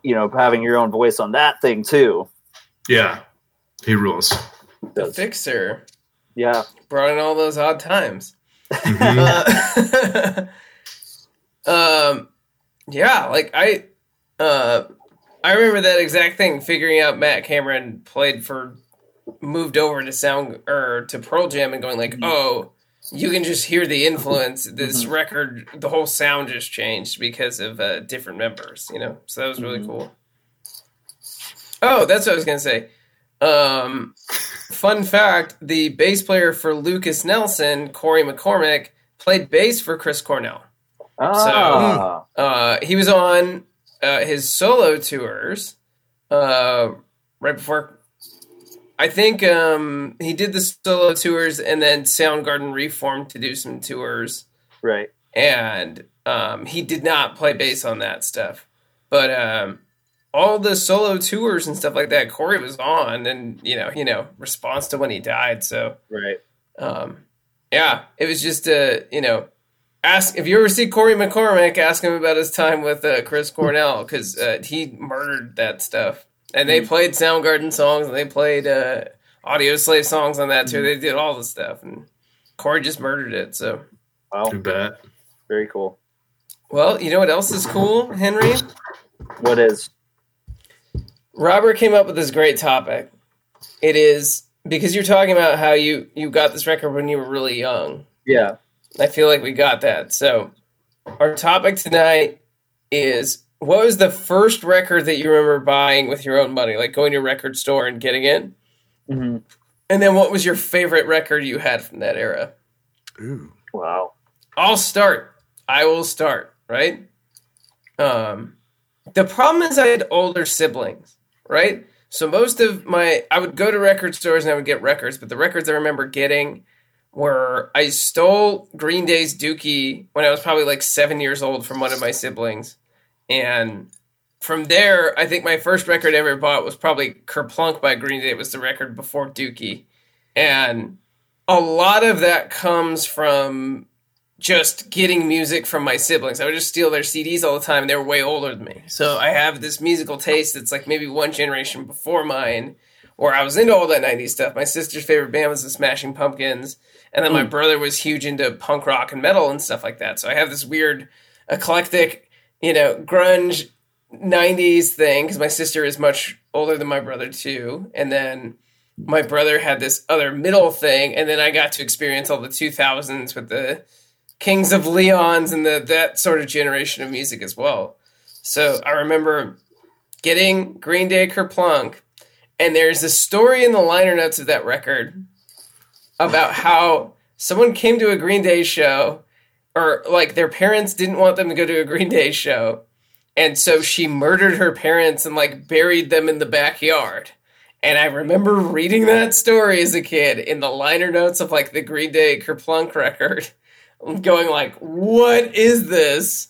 You know, having your own voice on that thing too. Yeah. He rules. The fixer Yeah, brought in all those odd times. Mhm. Uh, um, yeah, like I, uh, I remember that exact thing. Figuring out Matt Cameron played for, moved over to sound or to Pearl Jam and going like, Mhm. oh, you can just hear the influence. This record, the whole sound just changed because of uh, different members. You know, so that was really Mhm. cool. Oh, that's what I was gonna say. Um, fun fact: the bass player for Lukas Nelson, Corey McCormick, played bass for Chris Cornell. Ah, Uh, he was on uh, his solo tours uh, right before. I think um, he did the solo tours and then Soundgarden reformed to do some tours, right. and um, he did not play bass on that stuff. But um, all the solo tours and stuff like that, Corey was on, and you know, you know, response to when he died. So Right. um, yeah, it was just uh, you know, ask if you ever see Corey McCormick, ask him about his time with uh, Chris Cornell because uh, he murdered that stuff. And they played Soundgarden songs and they played uh, Audioslave songs on that too. They did all the stuff, and Corey just murdered it. So, Wow. You bet. Very cool. well, you know what else is cool, Henry? What is? Robert came up with this great topic. It is because you're talking about how you you got this record when you were really young. Yeah. I feel like we got that. So, our topic tonight is what was the first record that you remember buying with your own money, like going to a record store and getting it? hmm And then what was your favorite record you had from that era? Ooh. Wow. I'll start. I will start, right? Um the problem is I had older siblings, right? So most of my I would go to record stores and I would get records, but the records I remember getting were I stole Green Day's Dookie when I was probably like 7 years old from one of my siblings. And from there, I think my first record I ever bought was probably Kerplunk by Green Day. It was the record before Dookie. And a lot of that comes from just getting music from my siblings. I would just steal their CDs all the time, they were way older than me. So I have this musical taste that's like maybe one generation before mine, where I was into all that 90s stuff. My sister's favorite band was the Smashing Pumpkins, and then my hmm. brother was huge into punk rock and metal and stuff like that. So I have this weird eclectic, you know, grunge 90s thing because my sister is much older than my brother too. And then my brother had this other middle thing, and then I got to experience all the 2000s with the Kings of Leons and the that sort of generation of music as well. So I remember getting Green Day Kerplunk, and there's a story in the liner notes of that record about how someone came to a Green Day show, or like their parents didn't want them to go to a Green Day show, and so she murdered her parents and like buried them in the backyard. And I remember reading that story as a kid in the liner notes of like the Green Day Kerplunk record, going like, "What is this?"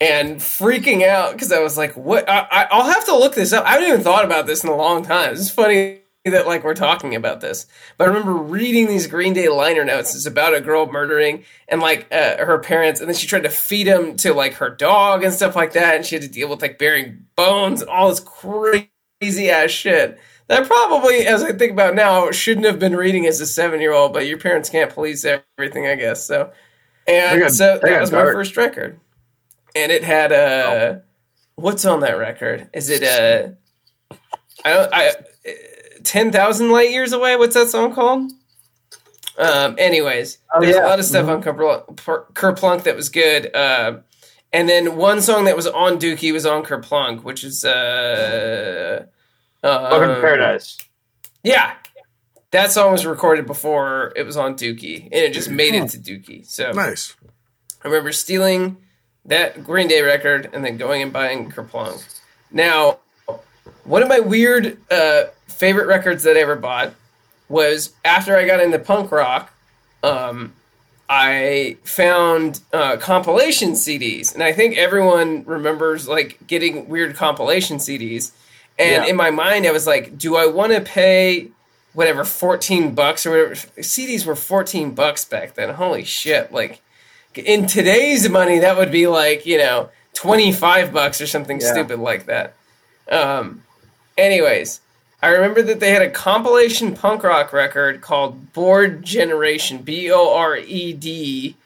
And freaking out because I was like, "What?" I, I, I'll have to look this up. I haven't even thought about this in a long time. It's funny that like we're talking about this, but I remember reading these Green Day liner notes. It's about a girl murdering and like uh, her parents, and then she tried to feed them to like her dog and stuff like that, and she had to deal with like burying bones and all this crazy ass shit. That probably, as I think about now, shouldn't have been reading as a seven year old, but your parents can't police everything, I guess. So, and got- so that was my first record, and it had uh, what's on that record? Is it uh, I don't I ten thousand light years away? What's that song called? Um. Anyways, Oh, there's yeah. a lot of stuff on Kerplunk, that was good. Uh, and then one song that was on Dookie was on Kerplunk, which is uh, Welcome uh, to Paradise. Yeah, that song was recorded before it was on Dookie, and it just made it to Dookie. So Nice. I remember stealing that Green Day record and then going and buying Kerplunk. Now, one of my weird uh, favorite records that I ever bought was after I got into punk rock. Um, I found uh, compilation CDs, and I think everyone remembers like getting weird compilation CDs. And Yeah. in my mind, I was like, "Do I want to pay whatever fourteen bucks or whatever?" CDs were fourteen bucks back then. Holy shit! Like in today's money, that would be like you know twenty five bucks or something Yeah. stupid like that. Um, anyways, I remember that they had a compilation punk rock record called Bored Generation, B O R E D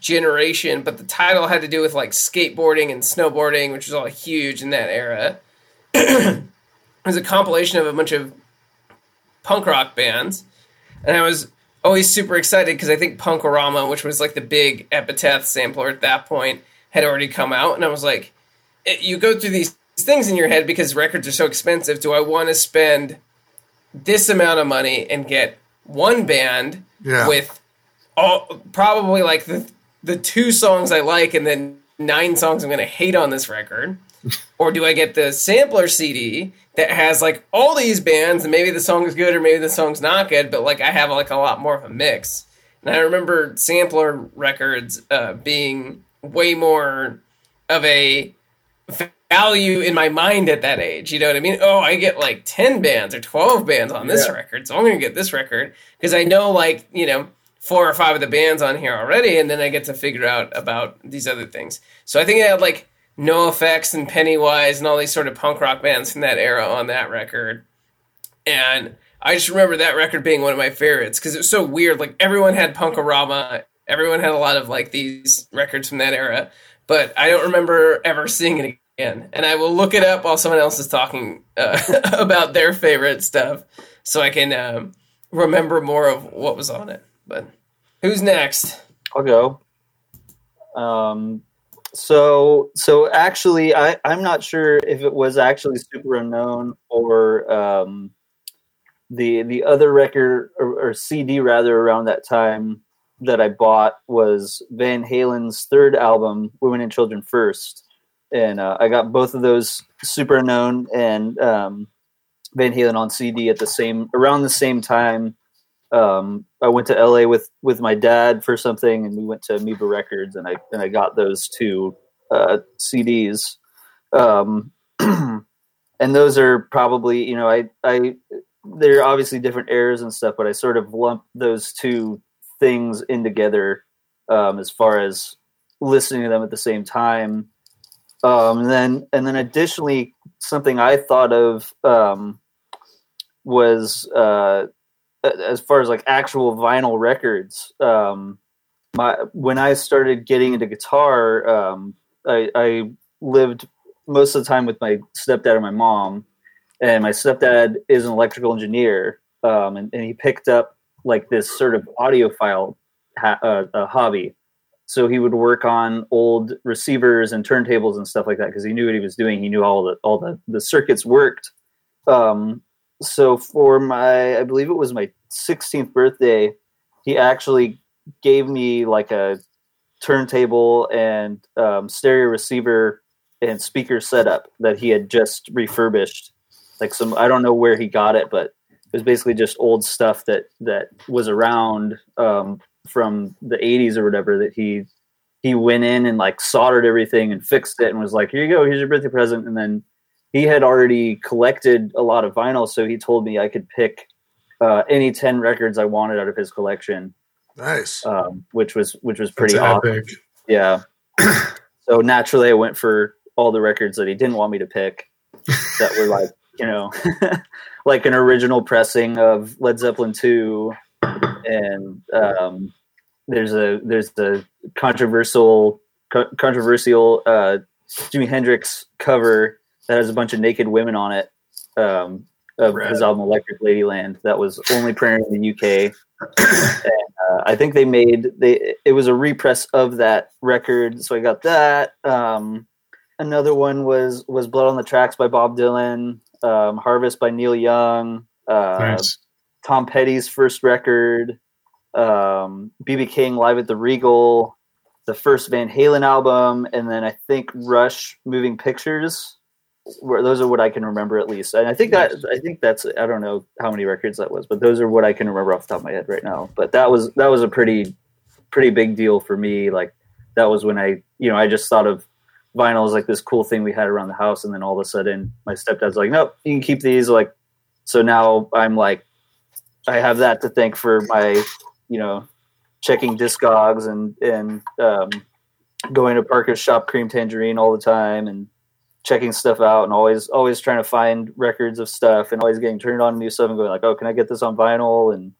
Generation, but the title had to do with like skateboarding and snowboarding, which was all huge in that era. it was a compilation of a bunch of punk rock bands, and I was always super excited because I think Punk-O-Rama, which was like the big Epitaph sampler at that point, had already come out, and I was like, it, you go through these things in your head because records are so expensive. Do I want to spend this amount of money and get one band Yeah. with all probably like the the two songs I like and then nine songs I'm going to hate on this record? or do I get the sampler CD that has like all these bands and maybe the song is good or maybe the song's not good, but like I have like a lot more of a mix. And I remember sampler records uh, being way more of a value in my mind at that age. You know what I mean? Oh, I get like 10 bands or 12 bands on this Yeah. record. So I'm going to get this record because I know like, you know, four or five of the bands on here already. And then I get to figure out about these other things. So I think I had like NOFX and Pennywise and all these sort of punk rock bands from that era on that record. And I just remember that record being one of my favorites because it was so weird. Like everyone had Punk-O-Rama, everyone had a lot of like these records from that era, but I don't remember ever seeing it again. And I will look it up while someone else is talking uh, about their favorite stuff, so I can um, remember more of what was on it. But who's next? I'll go. Um, so so actually, I I'm not sure if it was actually superunknown or um, the the other record or, or CD rather around that time that I bought was Van Halen's third album, Women and Children First, and uh, I got both of those superunknown and um, Van Halen on CD at the same around the same time um, I went to LA with with my dad for something, and we went to Amoeba Records, and I and I got those two uh, CDs, um, and those are probably you know I I they're obviously different eras and stuff, but I sort of lump those two things in together um, as far as listening to them at the same time. Um, and then and then additionally, something I thought of um, was. Uh, as far as like actual vinyl records um my when i started getting into guitar um i i lived most of the time with my stepdad and my mom and my stepdad is an electrical engineer um and, and he picked up like this sort of audiophile ha- uh, hobby. So he would work on old receivers and turntables and stuff like that because he knew what he was doing. He knew all the all the the circuits worked. Um so for my i believe it was my 16th birthday he actually gave me like a turntable and um, stereo receiver and speaker setup that he had just refurbished. Like some i don't know where he got it but it was basically just old stuff that that was around um, from the 80s or whatever that he he went in and like soldered everything and fixed it and was like here you go here's your birthday present and then he had already collected a lot of vinyl, so he told me I could pick uh, any ten records I wanted out of his collection, Nice. um, which was which was That's pretty awesome. Yeah. so naturally, I went for all the records that he didn't want me to pick, that were like you know, like an original pressing of Led Zeppelin two, and um, there's a there's the controversial co- controversial uh, Jimi Hendrix cover that has a bunch of naked women on it um, of Rad. his album Electric Ladyland that was only printed in the UK. and, uh, I think they made they it was a repress of that record, so I got that. Um, another one was was Blood on the Tracks by Bob Dylan, um, Harvest by Neil Young, uh, Nice. Tom Petty's first record, um, BB King live at the Regal, the first Van Halen album, and then I think Rush Moving Pictures. Where those are what I can remember at least, and I think that I think that's I don't know how many records that was, but those are what I can remember off the top of my head right now. But that was that was a pretty pretty big deal for me. Like that was when I you know I just thought of vinyl as like this cool thing we had around the house, and then all of a sudden my stepdad's like, nope, you can keep these. Like so now I'm like I have that to thank for my, you know, checking discogs and and um, going to Parker's shop Cream Tangerine all the time and checking stuff out and always always trying to find records of stuff and always getting turned on new stuff and going like, oh, can I get this on vinyl? And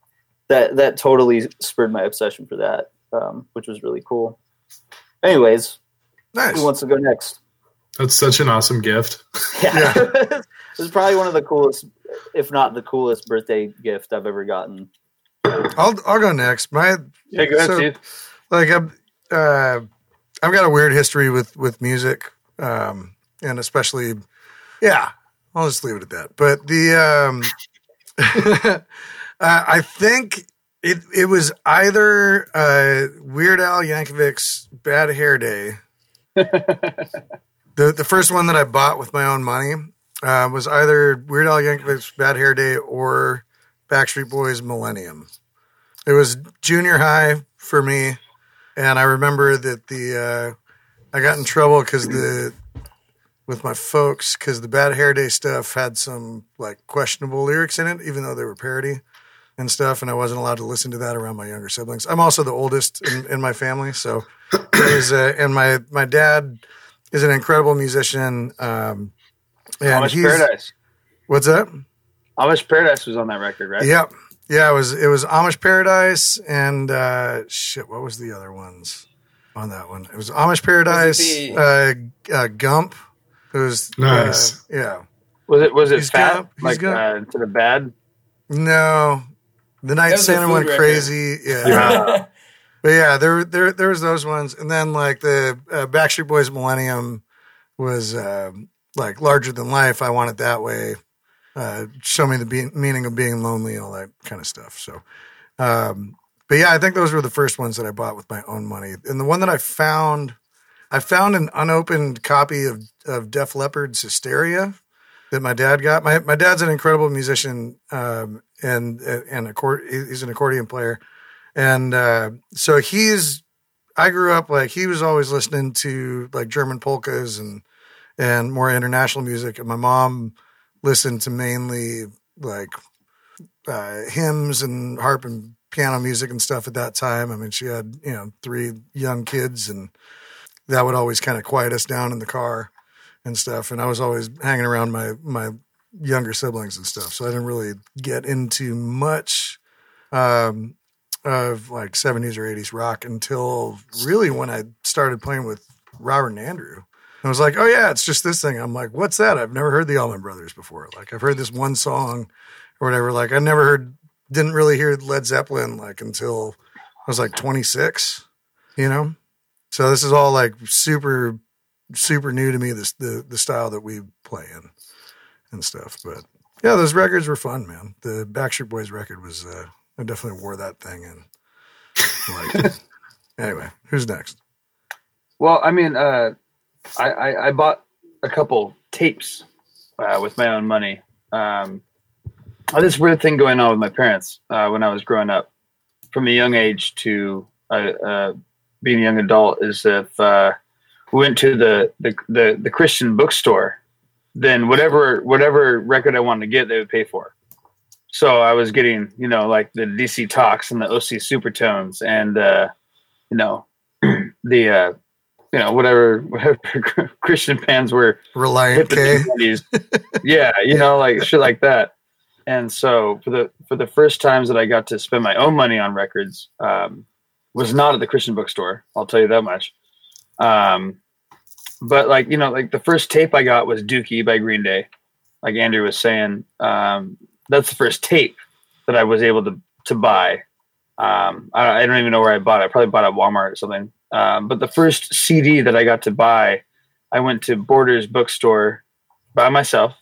that that totally spurred my obsession for that, um, which was really cool. Anyways, Nice. who wants to go next? That's such an awesome gift. Yeah, this is probably one of the coolest, if not the coolest, birthday gift I've ever gotten. I'll I'll go next. My Yeah, go ahead, So- Steve. like I'm, uh, I've got a weird history with with music, um, and especially, yeah. I'll just leave it at that. But the, um, uh, I think it it was either uh, Weird Al Yankovic's "Bad Hair Day." the the first one that I bought with my own money uh, was either Weird Al Yankovic's "Bad Hair Day" or Backstreet Boys' "Millennium." It was junior high for me, and I remember that the uh, I got in trouble because the with my folks because the Bad Hair Day stuff had some like questionable lyrics in it, even though they were parody and stuff, and I wasn't allowed to listen to that around my younger siblings. I'm also the oldest in, in my family, so there's uh, and my my dad is an incredible musician. Um, and Amish he's Paradise. what's that? Amish Paradise was on that record, right? Yep. Yeah, it was it was Amish Paradise and uh shit, what was the other ones on that one? It was Amish Paradise, the- uh, uh Gump. It was uh, Nice. yeah. Was it was it He's fat? got- he's like got- uh, to the bad? No. The night That was a Santa went record. crazy. Yeah. Yeah. But yeah, there there there was those ones and then like the uh, Backstreet Boys Millennium was um like larger than life. I want it that way. Uh, show me the be- meaning of being lonely and all that kind of stuff. So, um, but yeah, I think those were the first ones that I bought with my own money. And the one that I found, I found an unopened copy of of Def Leppard's Hysteria that my dad got. My my dad's an incredible musician, um, and and accord, he's an accordion player, and uh, so he's. I grew up like he was always listening to like German polkas and and more international music, and my mom listened to mainly like uh, hymns and harp and piano music and stuff at that time. I mean, she had you know three young kids, and that would always kind of quiet us down in the car and stuff. And I was always hanging around my my younger siblings and stuff, so I didn't really get into much um, of like seventies or eighties rock until really when I started playing with Robert and Andrew. I was like, oh yeah, it's just this thing. I'm like, what's that? I've never heard the Allman Brothers before. Like I've heard this one song or whatever. Like I never heard, didn't really hear Led Zeppelin like until I was like 26, you know? So this is all like super, super new to me, this, the, the style that we play in and stuff. But yeah, those records were fun, man. The Backstreet Boys record was, uh, I definitely wore that thing and like, anyway, who's next? Well, I mean, uh, I, I I bought a couple tapes uh, with my own money. Um, had this weird thing going on with my parents uh, when I was growing up, from a young age to uh, uh, being a young adult, is if uh, we went to the, the the the Christian bookstore, then whatever whatever record I wanted to get, they would pay for. So I was getting, you know, like the DC Talks and the OC Supertones, and uh, you know, the uh, you know whatever whatever Christian bands were Relient K. yeah, you know, like shit like that. And so for the for the first times that I got to spend my own money on records, um, was not at the Christian bookstore. I'll tell you that much. Um, but like you know, like the first tape I got was Dookie by Green Day. Like Andrew was saying, um, that's the first tape that I was able to to buy. Um, I, I don't even know where I bought it. I probably bought it at Walmart or something. Um, but the first CD that I got to buy, I went to Borders bookstore by myself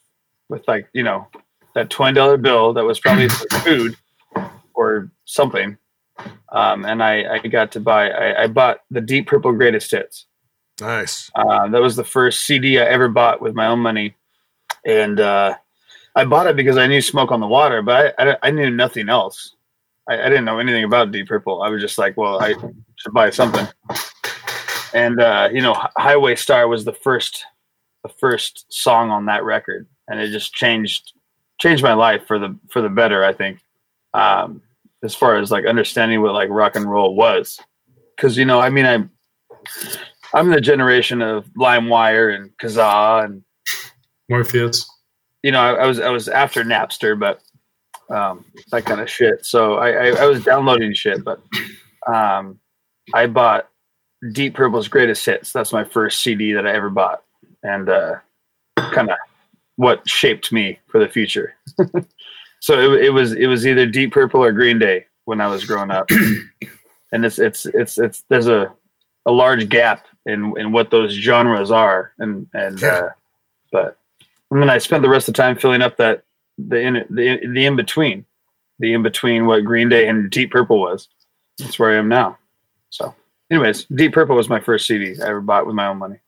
with like you know that twenty dollar bill that was probably for food or something. Um, and I, I got to buy. I, I bought the Deep Purple Greatest Hits. Nice. Uh, that was the first CD I ever bought with my own money, and uh, I bought it because I knew Smoke on the Water, but I, I, I knew nothing else. I, I didn't know anything about Deep Purple. I was just like, well, I should buy something. And uh, you know, Hi- Highway Star was the first, the first song on that record, and it just changed changed my life for the for the better. I think, um, as far as like understanding what like rock and roll was, because you know, I mean, I'm I'm the generation of LimeWire and Kazaa, and Morpheus. you know, I, I was I was after Napster, but um, that kind of shit. So I, I, I was downloading shit, but um, I bought Deep Purple's Greatest Hits. That's my first CD that I ever bought, and uh, kind of what shaped me for the future. so it, it was it was either Deep Purple or Green Day when I was growing up, and it's it's it's it's there's a a large gap in in what those genres are, and and Yeah. uh, but and then I spent the rest of the time filling up that the in the the in between, the in between what Green Day and Deep Purple was. That's where I am now. So, anyways, Deep Purple was my first CD I ever bought with my own money.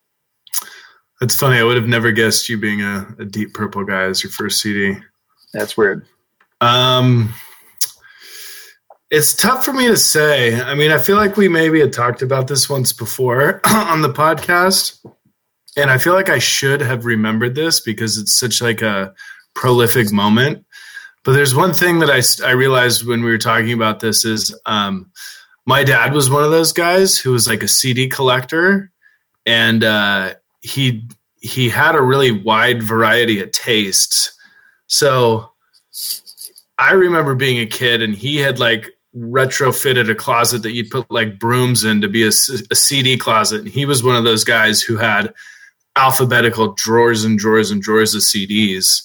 That's funny. I would have never guessed you being a, a Deep Purple guy as your first CD. That's weird. Um, it's tough for me to say. I mean, I feel like we maybe had talked about this once before on the podcast, and I feel like I should have remembered this because it's such like a prolific moment. But there's one thing that I I realized when we were talking about this is um, my dad was one of those guys who was like a CD collector, and uh, he he had a really wide variety of tastes. So I remember being a kid and he had like retrofitted a closet that you'd put like brooms in to be a CD closet. And he was one of those guys who had alphabetical drawers and drawers and drawers of CDs.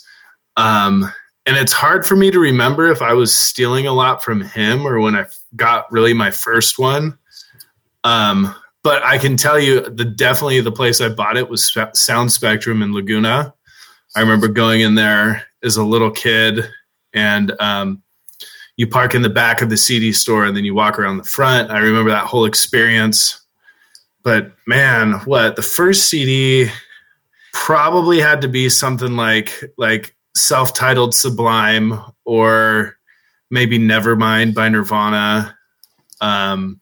Um, and it's hard for me to remember if I was stealing a lot from him or when I got really my first one. Um, but I can tell you the definitely the place I bought it was Sound Spectrum in Laguna. I remember going in there as a little kid and um, you park in the back of the CD store and then you walk around the front. I remember that whole experience. But man, what the first CD probably had to be something like like self-titled Sublime or maybe Nevermind by Nirvana. Um,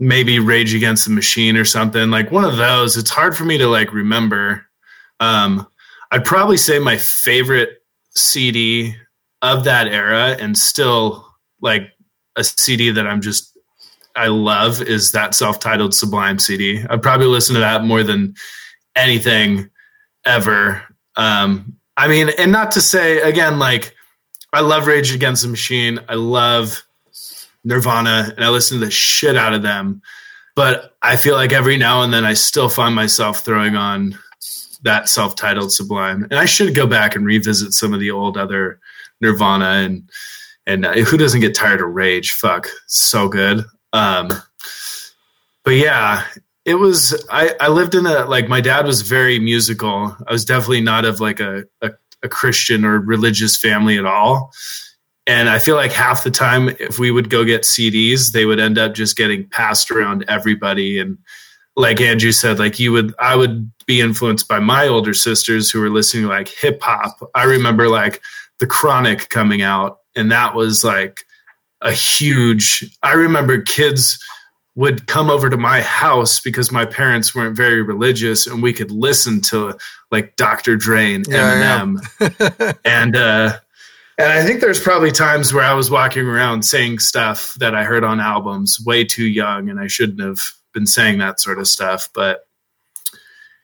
maybe Rage Against the Machine or something like one of those. It's hard for me to like remember. Um, I'd probably say my favorite CD of that era and still like a CD that I'm just I love is that self-titled Sublime CD. I'd probably listen to that more than anything ever. Um, I mean, and not to say again, like I love Rage Against the Machine. I love Nirvana, and I listen to the shit out of them. But I feel like every now and then I still find myself throwing on that self-titled Sublime, and I should go back and revisit some of the old other Nirvana and and uh, who doesn't get tired of Rage? Fuck, so good. Um, but yeah, it was. I I lived in a like my dad was very musical. I was definitely not of like a a, a Christian or religious family at all. And I feel like half the time, if we would go get CDs, they would end up just getting passed around everybody. And like Andrew said, like you would, I would be influenced by my older sisters who were listening to like hip hop. I remember like the Chronic coming out, and that was like a huge. I remember kids would come over to my house because my parents weren't very religious, and we could listen to like Dr. Dre and Yeah, Eminem, and uh, and I think there's probably times where I was walking around saying stuff that I heard on albums way too young, and I shouldn't have been saying that sort of stuff. But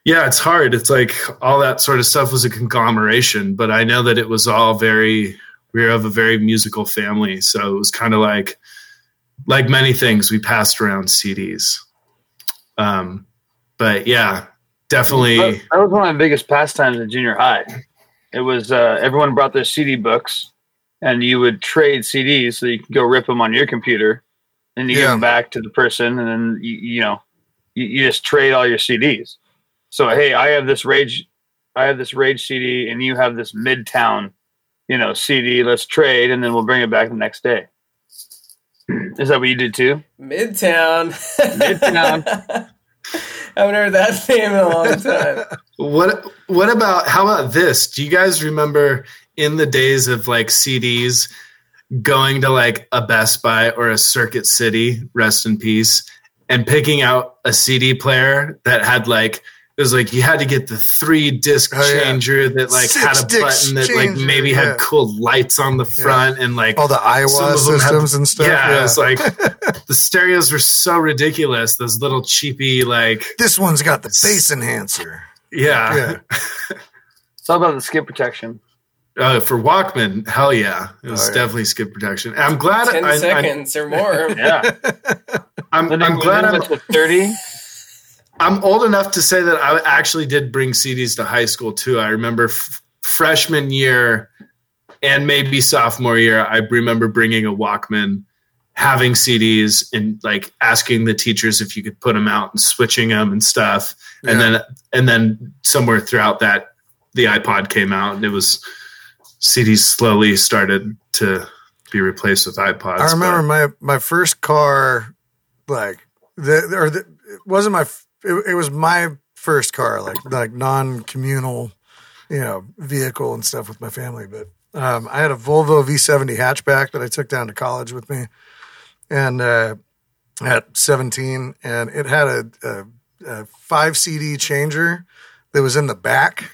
yeah, it's hard. It's like all that sort of stuff was a conglomeration, but I know that it was all very. We were of a very musical family, so it was kind of like, like many things, we passed around CDs. Um, but yeah, definitely. That was one of my biggest pastimes in junior high. It was uh, everyone brought their CD books, and you would trade CDs so you could go rip them on your computer, and you give them back to the person, and then you, you know you, you just trade all your CDs. So hey, I have this rage, I have this rage CD, and you have this Midtown, you know CD. Let's trade, and then we'll bring it back the next day. Is that what you did too? Midtown. Midtown. I haven't heard that name in a long time. What what about how about this? Do you guys remember in the days of like CDs going to like a Best Buy or a Circuit City, rest in peace, and picking out a CD player that had like it was like you had to get the three disc Oh, yeah. changer that like had a Six-disc button that like maybe yeah. had cool lights on the front and like All the some Iowa of them had- systems and stuff. yeah, Yeah, it was like the stereos were so ridiculous. Those little cheapy like this one's got the bass enhancer. yeah. Yeah. It's all about the skip protection. Uh, for Walkman, hell yeah, it was Oh, yeah. definitely skip protection. I'm glad. Ten I, I, seconds or more. Yeah, I'm, I'm glad I'm, thirty. I'm old enough to say that I actually did bring CDs to high school too. I remember f- freshman year and maybe sophomore year, I remember bringing a Walkman having CDs and like asking the teachers if you could put them out and switching them and stuff. And then and then somewhere throughout that, the iPod came out and it was CDs slowly started to be replaced with iPods. I remember my my first car, like the or the, it wasn't my it, it was my first car, like like non communal, you know, vehicle and stuff with my family. But um, I had a Volvo V70 hatchback that I took down to college with me, and uh, at 17, and it had a, a, a five CD changer that was in the back.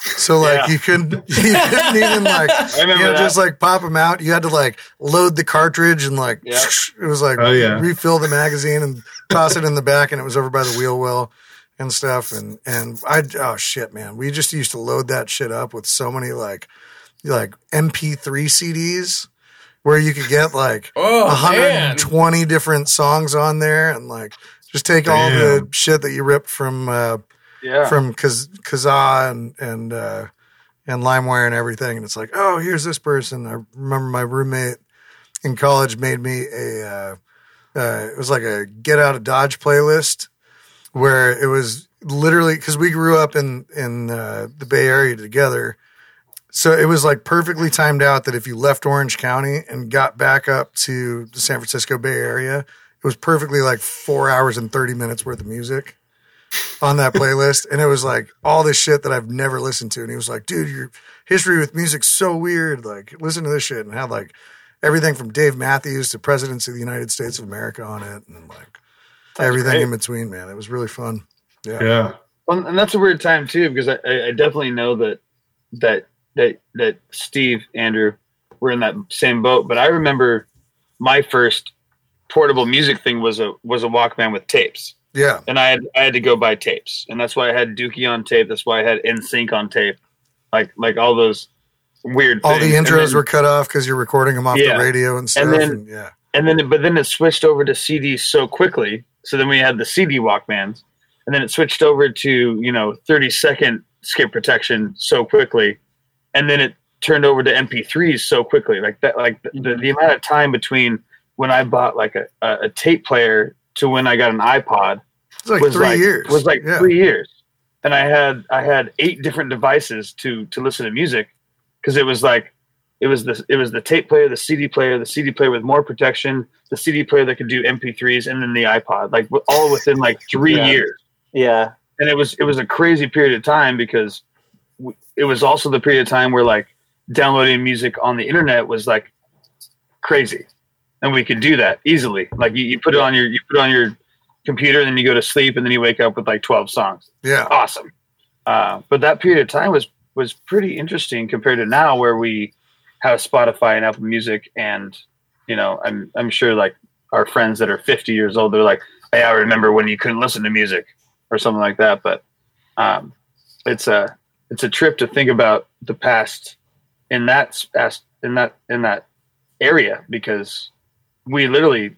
So like Yeah. you couldn't you couldn't even like you know, that. just like pop them out. You had to like load the cartridge and like Yeah. it was like Oh, yeah. refill the magazine and toss it in the back, and it was over by the wheel well and stuff. And and I oh shit, man, we just used to load that shit up with so many like like MP3 CDs where you could get like Oh man, 120 different songs on there and like just take all the shit that you ripped from uh, Yeah. from Kaz- Kazaa and and uh, and LimeWire and everything. And it's like, oh, here's this person. I remember my roommate in college made me a. Uh, uh, it was like a get out of Dodge playlist where it was literally because we grew up in in uh, the Bay Area together. So it was like perfectly timed out that if you left Orange County and got back up to the San Francisco Bay Area, it was perfectly like four hours and 30 minutes worth of music on that playlist. And it was like all this shit that I've never listened to. And he was like, dude, your history with music's so weird. Like, listen to this shit. And had like everything from Dave Matthews to Presidents of the United States of America on it. And like everything great. in between, man. It was really fun. Yeah. Yeah. Well, and that's a weird time too because I, I I definitely know that that that that Steve Andrew were in that same boat. But I remember my first portable music thing was a was a Walkman with tapes, Yeah. and I had I had to go buy tapes, and that's why I had Dookie on tape. That's why I had NSYNC on tape, like like all those weird. All the things. And intros then- were cut off because you're recording them off Yeah. the radio and stuff. And And yeah. and then but then it switched over to CDs so quickly. So then we had the CD Walkmans, and then it switched over to you know thirty second skip protection so quickly, and then it turned over to MP3s so quickly. Like that, like the, the, the amount of time between when I bought like a, a, a tape player to when I got an iPod It's like was three like years. was like yeah. three years, and I had I had eight different devices to to listen to music because it was like it was the it was the tape player, the CD player, the CD player with more protection, the CD player that could do MP3s, and then the iPod, like all within like three Yeah. years. Yeah. And it was it was a crazy period of time because w- it was also the period of time where like downloading music on the internet was like crazy, and we could do that easily. Like you, you put it on your you put it on your computer, and then you go to sleep, and then you wake up with like twelve songs Yeah. awesome. Uh, but that period of time was was pretty interesting compared to now, where we have Spotify and Apple Music, and you know, I'm I'm sure like our friends that are 50 years old, they're like, "Hey, I remember when you couldn't listen to music or something like that." But um, it's a it's a trip to think about the past in that past in that in that area because we literally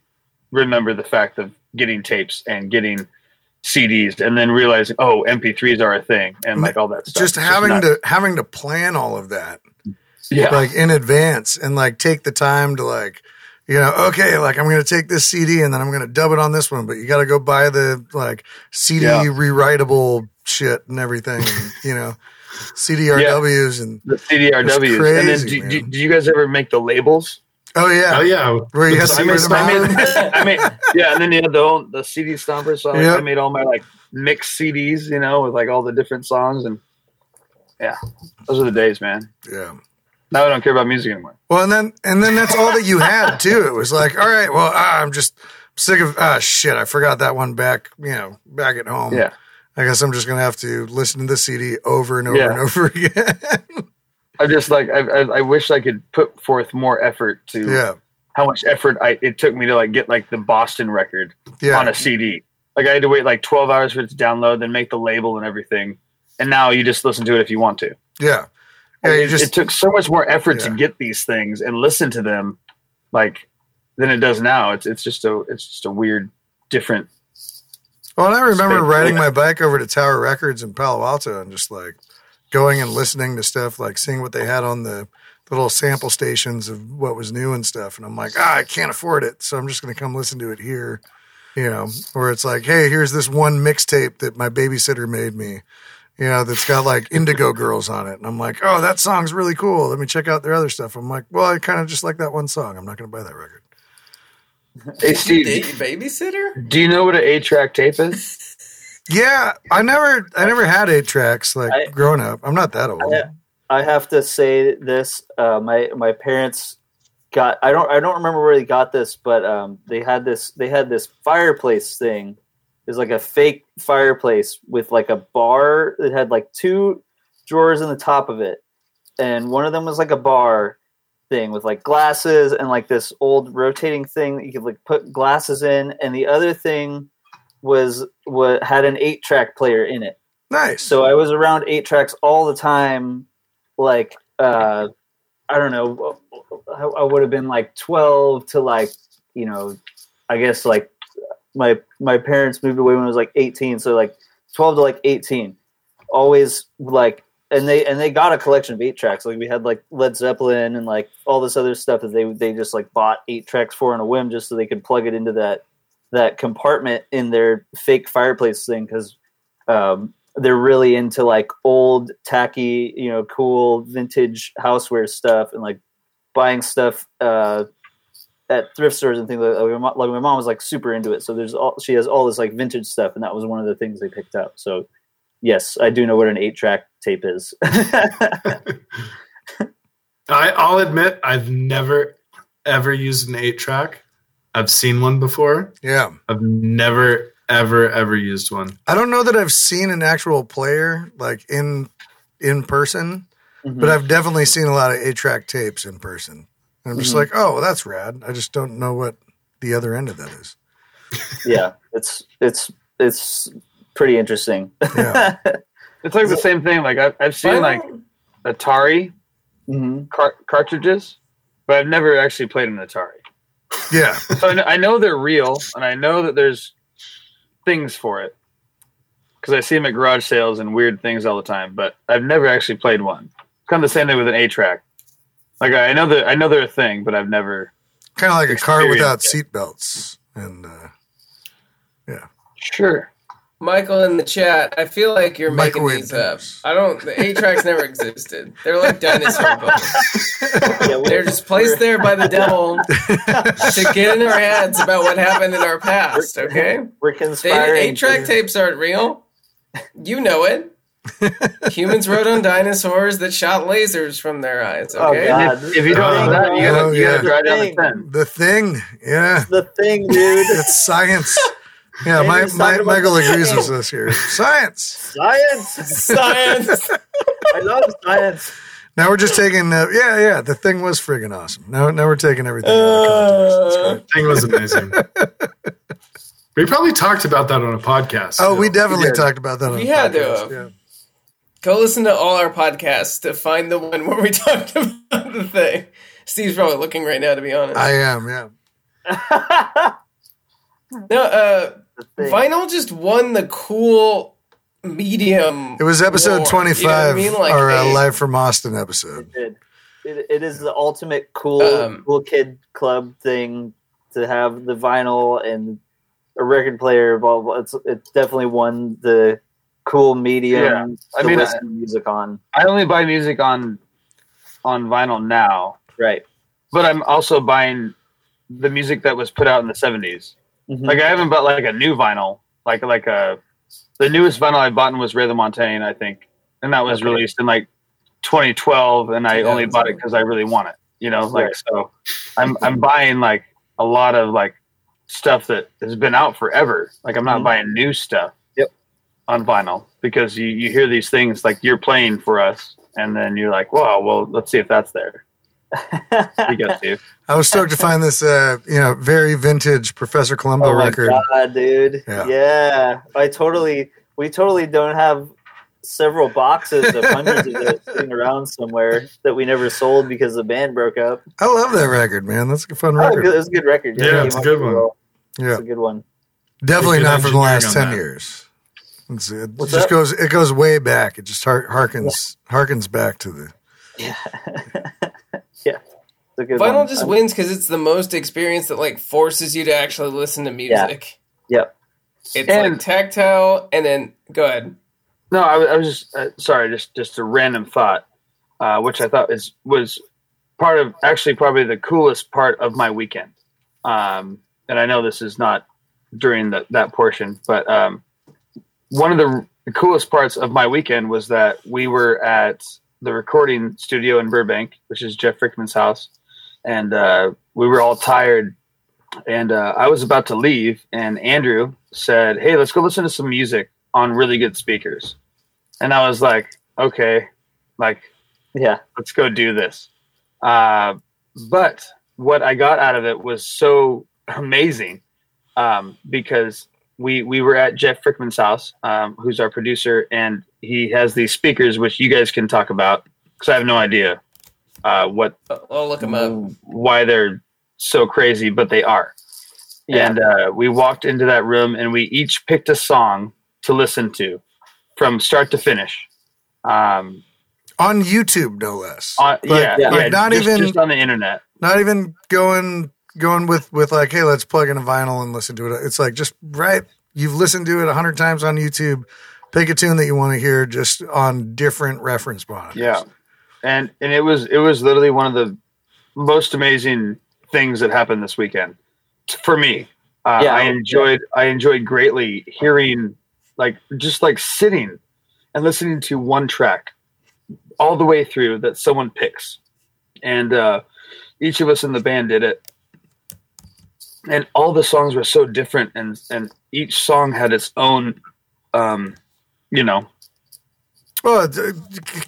remember the fact of getting tapes and getting CDs and then realizing, oh, MP3s are a thing and like all that stuff. Just having nuts. to having to plan all of that yeah, like in advance and like take the time to like you know okay like i'm gonna take this cd and then i'm gonna dub it on this one but you gotta go buy the like cd Yeah. rewritable shit and everything and, you know cdrws and the CDRWs. and then crazy, do, do, do you guys ever make the labels? Oh yeah Oh yeah. where you have So to I made, I out. made, I made, yeah, and then you had the whole, the CD stomper. So Yep. I made all my like mixed CDs, you know, with like all the different songs, and yeah, those are the days, man. yeah Now I don't care about music anymore. well and then and then that's all that you had too it was like all right well ah, i'm just sick of ah shit i forgot that one back you know back at home Yeah, i guess i'm just gonna have to listen to the cd over and over Yeah. and over again I just like I, I, I wish I could put forth more effort to yeah how much effort I it took me to like get like the Boston record yeah on a CD. Like I had to wait like 12 hours for it to download, then make the label and everything. And now you just listen to it if you want to. Yeah. Yeah, it, just it took so much more effort Yeah. to get these things and listen to them, like than it does now. It's it's just a it's just a weird, different. well, and I remember Space. riding my bike over to Tower Records in Palo Alto and just like going and listening to stuff, like seeing what they had on the little sample stations of what was new and stuff. And I'm like, ah, I can't afford it, so I'm just going to come listen to it here. You know, where it's like, hey, here's this one mixtape that my babysitter made me. You know, that's got like Indigo Girls on it. And I'm like, oh, that song's really cool. Let me check out their other stuff. I'm like, well, I kind of just like that one song. I'm not going to buy that record. Hey Steve, babysitter? do you know what an eight track tape is? Yeah, I never, I never had eight tracks like I- growing up. I'm not that old. I, I have to say this. Uh, my my parents got. I don't. I don't remember where they got this, but um, they had this. They had this fireplace thing. It was like a fake fireplace with like a bar that had like two drawers in the top of it, and one of them was like a bar thing with like glasses and like this old rotating thing that you could like put glasses in, and the other thing was what had an eight track player in it. Nice. So I was around eight tracks all the time. Like, uh, I don't know, I, I would have been like 12 to like, you know, I guess like my, my parents moved away when I was like 18. So like 12 to like 18, always like, and they, and they got a collection of eight tracks. Like we had like Led Zeppelin and like all this other stuff that they, they just like bought eight tracks for on a whim just so they could plug it into that, that compartment in their fake fireplace thing. Cause, um, they're really into like old tacky you know cool vintage houseware stuff and like buying stuff uh at thrift stores and things like that. Like my, mom, like my mom was like super into it so there's all she has all this like vintage stuff and that was one of the things they picked up so yes i do know what an eight track tape is I, I'll admit I've never ever used an eight track. I've seen one before. yeah. I've never ever ever used one. I don't know that I've seen an actual player like in in person, Mm-hmm. but I've definitely seen a lot of eight track tapes in person. And I'm just Mhm. like, oh, well, that's rad. I just don't know what the other end of that is. yeah it's it's it's pretty interesting Yeah. It's like the same thing. Like I've, I've seen like Atari Mhm. car- cartridges, but I've never actually played an Atari. Yeah. So I know, I know they're real, and I know that there's things for it because I see them at garage sales and weird things all the time. But I've never actually played one. Kind of the same thing with an A track. Like I know that I know they're a thing, but I've never. Kind of like a car without seatbelts. And uh, yeah. Sure. Michael in the chat, I feel like you're making Microwave these up. things. I don't. The eight tracks never existed. They're like dinosaur bones. They're just placed there by the devil to get in our heads about what happened in our past. Okay, we're they, conspiring eight track tapes aren't real. You know it. Humans rode on dinosaurs that shot lasers from their eyes. Oh, Okay, God. If, if you don't know oh, that, you gotta, Oh, you yeah. gotta drive down the ten. the thing. Yeah. the thing dude It's science. Yeah, Maybe my, my, Michael agrees with us here. Science. science science. i love science Now we're just taking, uh, yeah, yeah. The thing was friggin' awesome. Now, now we're taking everything out of context. That's Uh, great. Thing was amazing. we probably talked about that on a podcast. Oh, we definitely did. talked about that. On We the had to podcast, have. Yeah. Go listen to all our podcasts to find the one where we talked about the thing. Steve's probably looking right now, to be honest. I am. Yeah. no, uh, The thing. Vinyl just won the cool medium. It was episode war. twenty You know I mean? Like our uh, a- live from Austin episode. It, it, it is the ultimate cool Um, cool kid club thing to have the vinyl and a record player. Blah, blah, blah. It's it's definitely won the cool medium Yeah. I mean, listen to music on. I only buy music on on vinyl now, Right. but I'm also buying the music that was put out in the 70s. Mhm. Like I haven't bought like a new vinyl, like like a the newest vinyl I bought was Ray LaMontagne, I think, and that was Okay. released in like 2012, and I only bought it because I really want it. You know, like Right. so, I'm I'm buying like a lot of like stuff that has been out forever. Like I'm not Mhm. buying new stuff. Yep. On vinyl because you you hear these things like you're playing for us, and then you're like, wow, well, let's see if that's there. You get to. I was stoked to find this, uh, you know, very vintage Professor Columbo oh my record. god, dude! Yeah. Yeah. I totally. We totally don't have several boxes of hundreds of those sitting around somewhere that we never sold because the band broke up. I love that record, man. That's a fun Oh, record. good- it was a good record. Yeah, it it's a good one. well. Yeah, It's a good one. definitely not for the last ten that. years. It's, it What's just that? goes. It goes way back. It just har- harkens harkens back to the. Yeah. a good Vinyl one. just I'm- wins because it's the most experience that like forces you to actually listen to music. Yeah. Yep. It's And- like tactile, and then go ahead. No, I, was- I was just uh, sorry, just just a random thought, uh, which I thought is was part of actually probably the coolest part of my weekend. Um, and I know this is not during the, that portion, but um, one of the, the coolest parts of my weekend was that we were at the recording studio in Burbank, which is Jeff Frickman's house, and uh, we were all tired. And uh, I was about to leave, and Andrew said, "Hey, let's go listen to some music on really good speakers." And I was like, "Okay, like Yeah. let's go do this." Uh, but what I got out of it was so amazing um, because we we were at Jeff Frickman's house, um, who's our producer, and he has these speakers which you guys can talk about because I have no idea uh, what I'll- I'll look them up. why they're so crazy, but they are. Yeah. And uh, we walked into that room and we each picked a song to listen to from start to finish. Um, on YouTube, no less. on, Like- yeah, yeah, yeah, not just, even- just on the internet. Not even going going with with like, hey, let's plug in a vinyl and listen to it. It's like just right. You've listened to it a hundred times on YouTube. Pick a tune that you want to hear, just on different reference monitors. Yeah, and and it was it was literally one of the most amazing things that happened this weekend for me. Uh, Yeah. I enjoyed I enjoyed greatly hearing like just like sitting and listening to one track all the way through that someone picks, and uh, each of us in the band did it, and all the songs were so different, and and each song had its own, um, you know, Well, uh,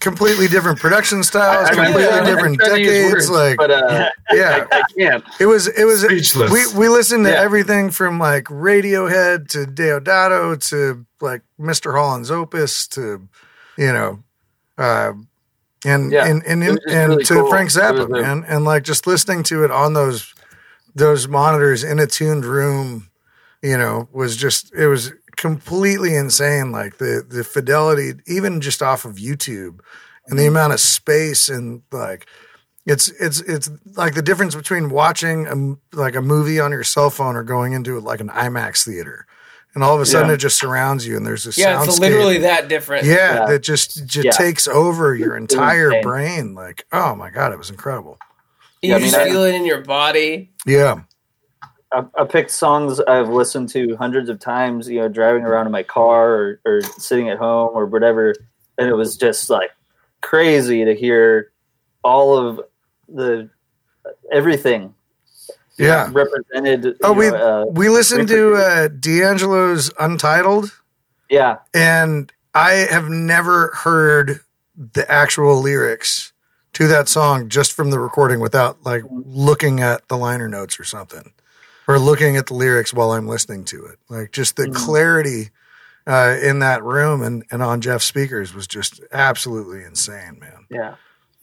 completely different production styles, I- I completely different trying to use decades. words, like, but uh, yeah, I, I can't. it was it was Speechless. we we listened to Yeah. everything from like Radiohead to Deodato to like Mr. Holland's Opus to you know, uh, and Yeah. and and, It and, really to cool. Frank Zappa, man, and like just listening to it on those those monitors in a tuned room, you know, was just it was completely insane. Like the the fidelity, even just off of YouTube, and the amount of space and like it's it's it's like the difference between watching a, m- like a movie on your cell phone or going into like an IMAX theater, and all of a sudden Yeah. it just surrounds you and there's a Yeah, it's literally that different. yeah, Yeah. that just just Yeah. takes over your entire brain. Like, oh my god, it was incredible. You Yeah, I mean, just I- feel it in your body. Yeah, I, I picked songs I've listened to hundreds of times, you know, driving around in my car or, or sitting at home or whatever. And it was just like crazy to hear all of the everything yeah. represented. Oh, we know, uh, we listened to uh, D'Angelo's Untitled, yeah, and I have never heard the actual lyrics to that song just from the recording without like looking at the liner notes or something, or looking at the lyrics while I'm listening to it. Like just the Mhm. clarity uh, in that room and and on Jeff's speakers was just absolutely insane, man. Yeah.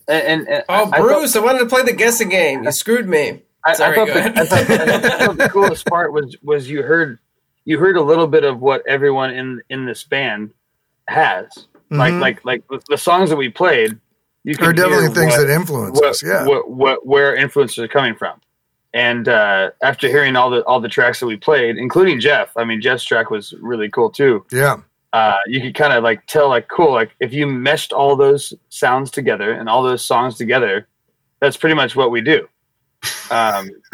And, and, and Oh, I- I thought- Bruce, I, wanted to play the guessing game. You screwed me. I, I thought the. I thought, I thought the coolest part was was you heard you heard a little bit of what everyone in in this band has. Like Mhm. like like the, the songs that we played. You There are definitely hear things what, that influence what, us. Yeah, what, what where influences are coming from. And uh, after hearing all the all the tracks that we played, including Jeff, I mean Jeff's track was really cool too. yeah, uh, you could kind of like tell like cool like if you meshed all those sounds together and all those songs together that's pretty much what we do um,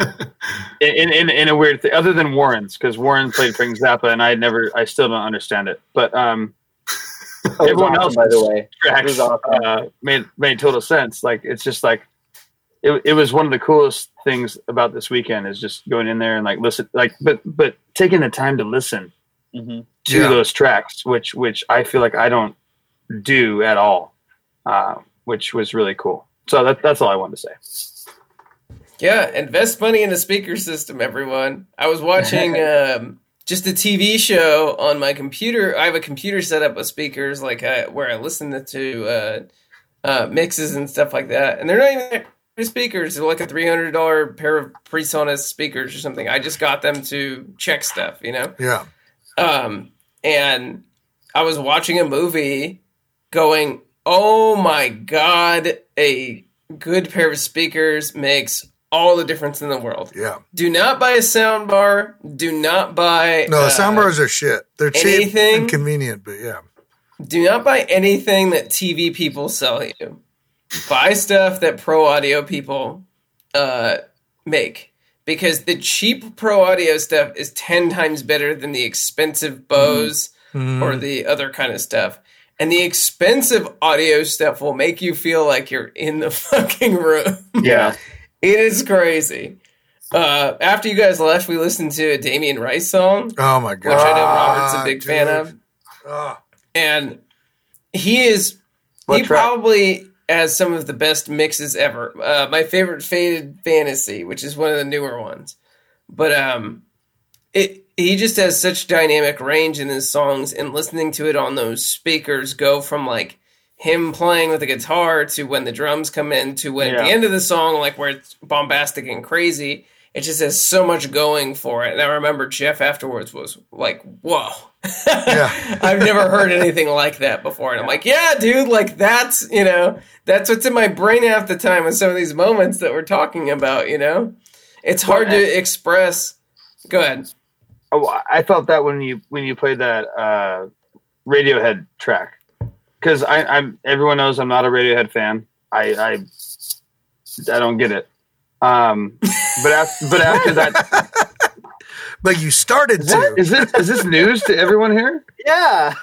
in, in, in a weird thing other than warren's because warren played frank zappa and i never i still don't understand it but um, Everyone awesome, else by the way. tracks awesome. uh, made made total sense like it's just like it, it was one of the coolest things about this weekend is just going in there and like listen like but but taking the time to listen hmm to Yeah. those tracks, which which I feel like I don't do at all, uh, which was really cool. So that, that's all I wanted to say. Yeah, invest money in a speaker system, everyone. I was watching um, just a TV show on my computer. I have a computer set up with speakers, like uh, where I listen to uh, uh, mixes and stuff like that. And they're not even they're speakers; they're like a three hundred dollar pair of PreSonus speakers or something. I just got them to check stuff, you know. yeah, Um, and I was watching a movie going, oh my God, a good pair of speakers makes all the difference in the world. Yeah. Do not buy a sound bar. Do not buy No, uh, sound bars are shit. They're cheap anything- and convenient, but yeah. Do not buy anything that TV people sell you. Buy stuff that pro audio people uh, make because the cheap pro audio stuff is 10 times better than the expensive Bose Mm-hmm. or the other kind of stuff. And the expensive audio stuff will make you feel like you're in the fucking room. Yeah. it is crazy. Uh, after you guys left, we listened to a Damien Rice song, Oh my god. which I know Robert's a big fan of Ah. and he is What he track? probably has some of the best mixes ever. Uh, my favorite Faded Fantasy, which is one of the newer ones, but um, it he just has such dynamic range in his songs, and listening to it on those speakers go from like him playing with the guitar to when the drums come in to when at the end of the song, like where it's bombastic and crazy. It just has so much going for it. And I remember Jeff afterwards was like, whoa. Yeah. I've never heard anything like that before. And I'm like, yeah, dude, like that's, you know, that's what's in my brain half the time with some of these moments that we're talking about, you know? It's hard Well, to express. Go ahead. Oh, I felt that when you when you played that uh, Radiohead track, because I'm everyone knows I'm not a Radiohead fan. I I, I don't get it. Um, but after but after that, But you started is, that, to. is this is this news to everyone here? Yeah.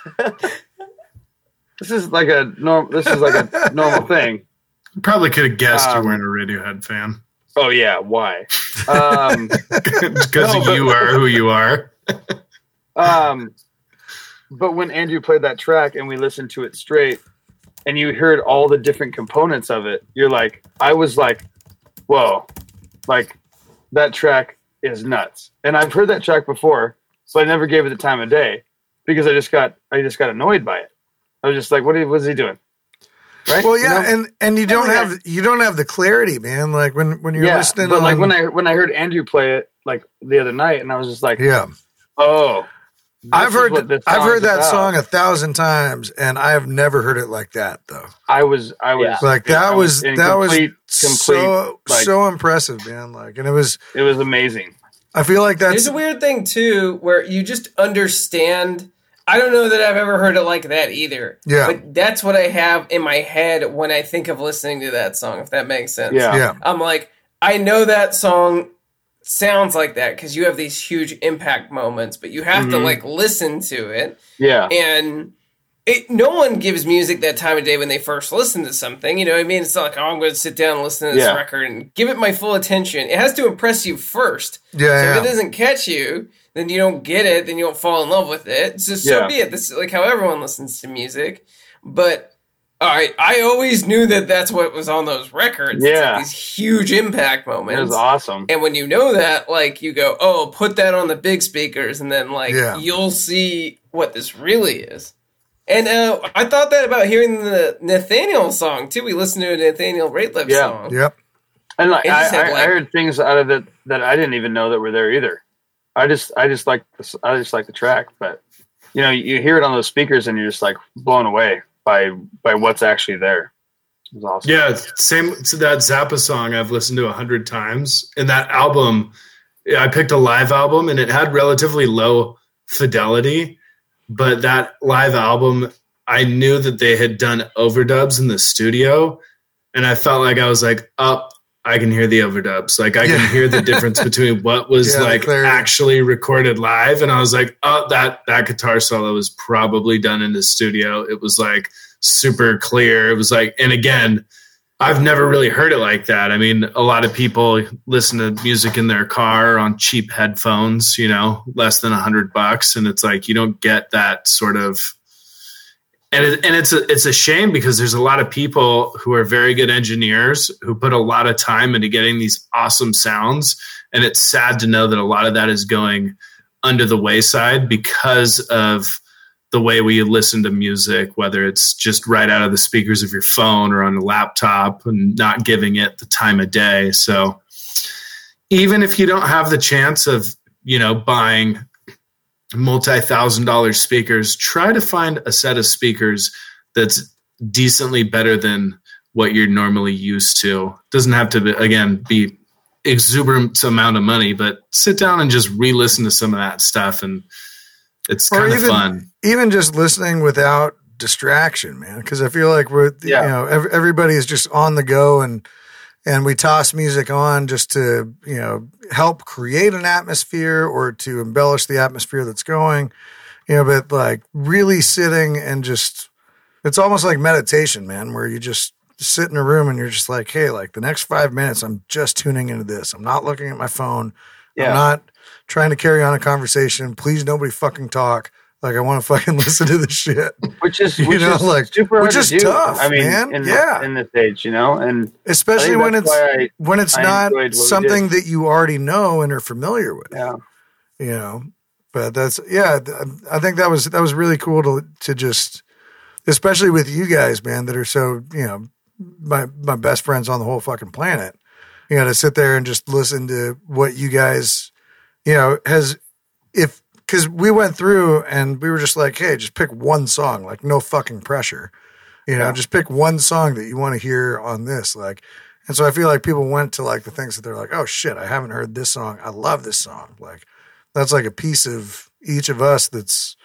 This is like a norm. This is like a normal thing. Probably could have guessed Um, you weren't a Radiohead fan Oh yeah, why? Um, because No, you are who you are. Um, but when Andrew played that track and we listened to it straight, and you heard all the different components of it, you're like, I was like, whoa, like that track is nuts. And I've heard that track before, but I never gave it the time of day because I just got I just got annoyed by it. I was just like, what, what is he doing? Right? Well, You yeah, know? and and you don't yeah. have you don't have the clarity, man. Like when when you're yeah, listening, but like when I when I heard Andrew play it like the other night, and I was just like, yeah, oh, this I've heard I've heard that about. song a thousand times, and I have never heard it like that though. I was I was Yeah. Like that I was in that was complete- so like- so impressive, man. Like, and it was. it was amazing. I feel like that's There's a weird thing too where you just understand. I don't know that I've ever heard it like that either. Yeah. But that's what I have in my head when I think of listening to that song, if that makes sense. Yeah. yeah, I'm like, I know that song sounds like that because you have these huge impact moments, but you have to Mhm. like listen to it. Yeah. And it, no one gives music that time of day when they first listen to something. You know what I mean? It's not like, oh, I'm going to sit down and listen to this Yeah. record and give it my full attention. It has to impress you first. yeah, So if it doesn't catch you, then you don't get it. Then you don't fall in love with it. So so Yeah. be it. This is like how everyone listens to music. But all right, I always knew that that's what was on those records. It's like Yeah. these huge impact moments. It was awesome. And when you know that, like you go, oh, put that on the big speakers, and then like Yeah. you'll see what this really is. And uh, I thought that about hearing the Nathaniel song too. We listened to a Nathaniel Rateliff Yeah. song. Yep. And like I, just had, I, like- I heard things out of it that I didn't even know that were there either. I just I just like I just like the track, but you know you hear it on those speakers and you're just like blown away by by what's actually there. Awesome. Yeah, same to that Zappa song I've listened to a hundred times. And that album, I picked a live album and it had relatively low fidelity, but that live album, I knew that they had done overdubs in the studio, and I felt like I was like, up. I can hear the overdubs. Like I Yeah. can hear the difference between what was Yeah, like actually recorded live, and I was like, oh, that that guitar solo was probably done in the studio. It was like super clear. It was like, and again, I've never really heard it like that. I mean, a lot of people listen to music in their car on cheap headphones, you know, less than a hundred bucks, and it's like you don't get that sort of. And it, and it's a it's a shame because there's a lot of people who are very good engineers who put a lot of time into getting these awesome sounds, and it's sad to know that a lot of that is going under the wayside because of the way we listen to music, whether it's just right out of the speakers of your phone or on a laptop and not giving it the time of day. So even if you don't have the chance of, you know, buying multi-thousand dollar speakers, try to find a set of speakers that's decently better than what you're normally used to. Doesn't have to be, again be exuberant amount of money, but sit down and just re-listen to some of that stuff, and it's kind of fun. even just listening without distraction, man. Because I feel like we're, Yeah. you know, ev- everybody is just on the go and and we toss music on just to you know help create an atmosphere or to embellish the atmosphere that's going. You know, but like really sitting and just it's almost like meditation, man, where you just sit in a room and you're just like, hey, like the next five minutes, I'm just tuning into this. I'm not looking at my phone. yeah. I'm not trying to carry on a conversation. Please, nobody fucking talk. Like I want to fucking listen to this shit, which is You which know, is like, super which is to tough, I mean, man. in, Yeah. in this age, you know, and especially when it's I, when it's I not enjoyed what we something that you already know and are familiar with. yeah, You know, but that's yeah. I think that was that was really cool to to just, especially with you guys, man, that are so you know my my best friends on the whole fucking planet. You know, to sit there and just listen to what you guys, you know, has if because we went through and we were just like, hey, just pick one song, like no fucking pressure. You know, Yeah. just pick one song that you want to hear on this. Like, and so I feel like people went to like the things that they're like, oh shit, I haven't heard this song. I love this song. Like, that's like a piece of each of us that's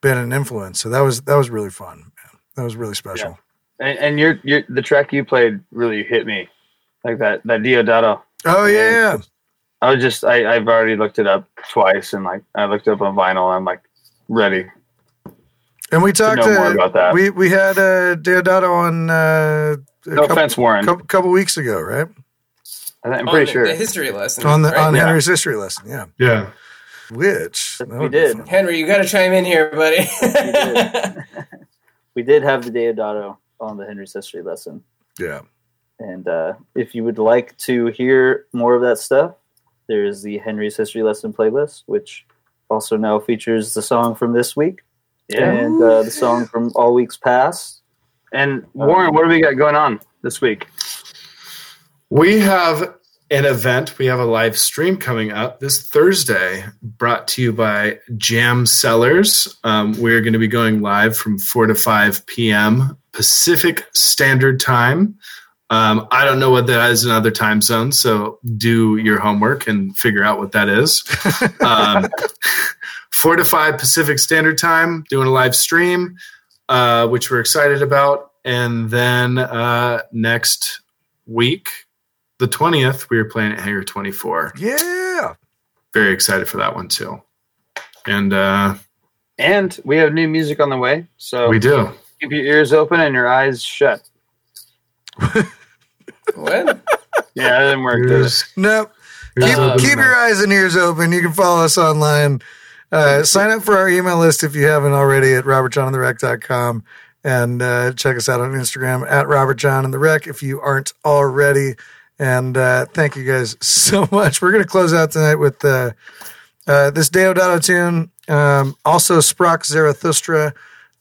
been an influence. So that was that was really fun. Man. That was really special. and, and your your the track you played really hit me, like that that Deodato. Oh yeah, yeah. I was just I I've already looked it up twice, and like I looked it up on vinyl, and I'm like ready. And we talked know more about that. we we had uh, Deodato on uh, a No couple, offense, Warren. couple, couple weeks ago, right? I think- I'm On pretty the- sure. the history lesson On the right? on Yeah. Henry's history lesson, yeah. Yeah. Which We did. Henry, you got to chime in here, buddy. We did have the Deodato on the Henry's history lesson. Yeah. And uh, if you would like to hear more of that stuff, there's the Henry's History Lesson playlist, which also now features the song from this week yeah. and uh, the song from all weeks past. And Warren, what do we got going on this week? We have an event. We have a live stream coming up this Thursday, brought to you by Jam Sellers. Um, we're going to be going live from 4 to 5 p.m. Pacific Standard Time. Um, I don't know what that is in other time zones, so do your homework and figure out what that is. Um, 4 to 5 Pacific Standard Time, doing a live stream, uh, which we're excited about. And then uh, next week, the 20th, we are playing at Hangar 24. Yeah. Very excited for that one too. And uh, And we have new music on the way, so we do. keep your ears open and your eyes shut. what? Yeah, that didn't work. did it? Here's- No. here's Keep, keep your eyes and ears open. You can follow us online. Uh, sign up for our email list if you haven't already at robertjonandthewreck.com and uh, check us out on Instagram at robertjonandthewreck if you aren't already. And uh, thank you guys so much. We're going to close out tonight with uh, uh, this Deodato tune. Um, also, Sprach Zarathustra,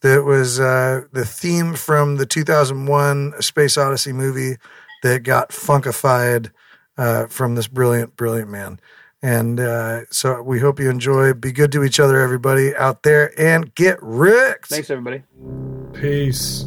that was uh, the theme from the 2001 Space Odyssey movie that got funkified uh, from this brilliant, brilliant man. And uh, so we hope you enjoy. Be good to each other, everybody out there, and get ricked. Thanks, everybody. Peace.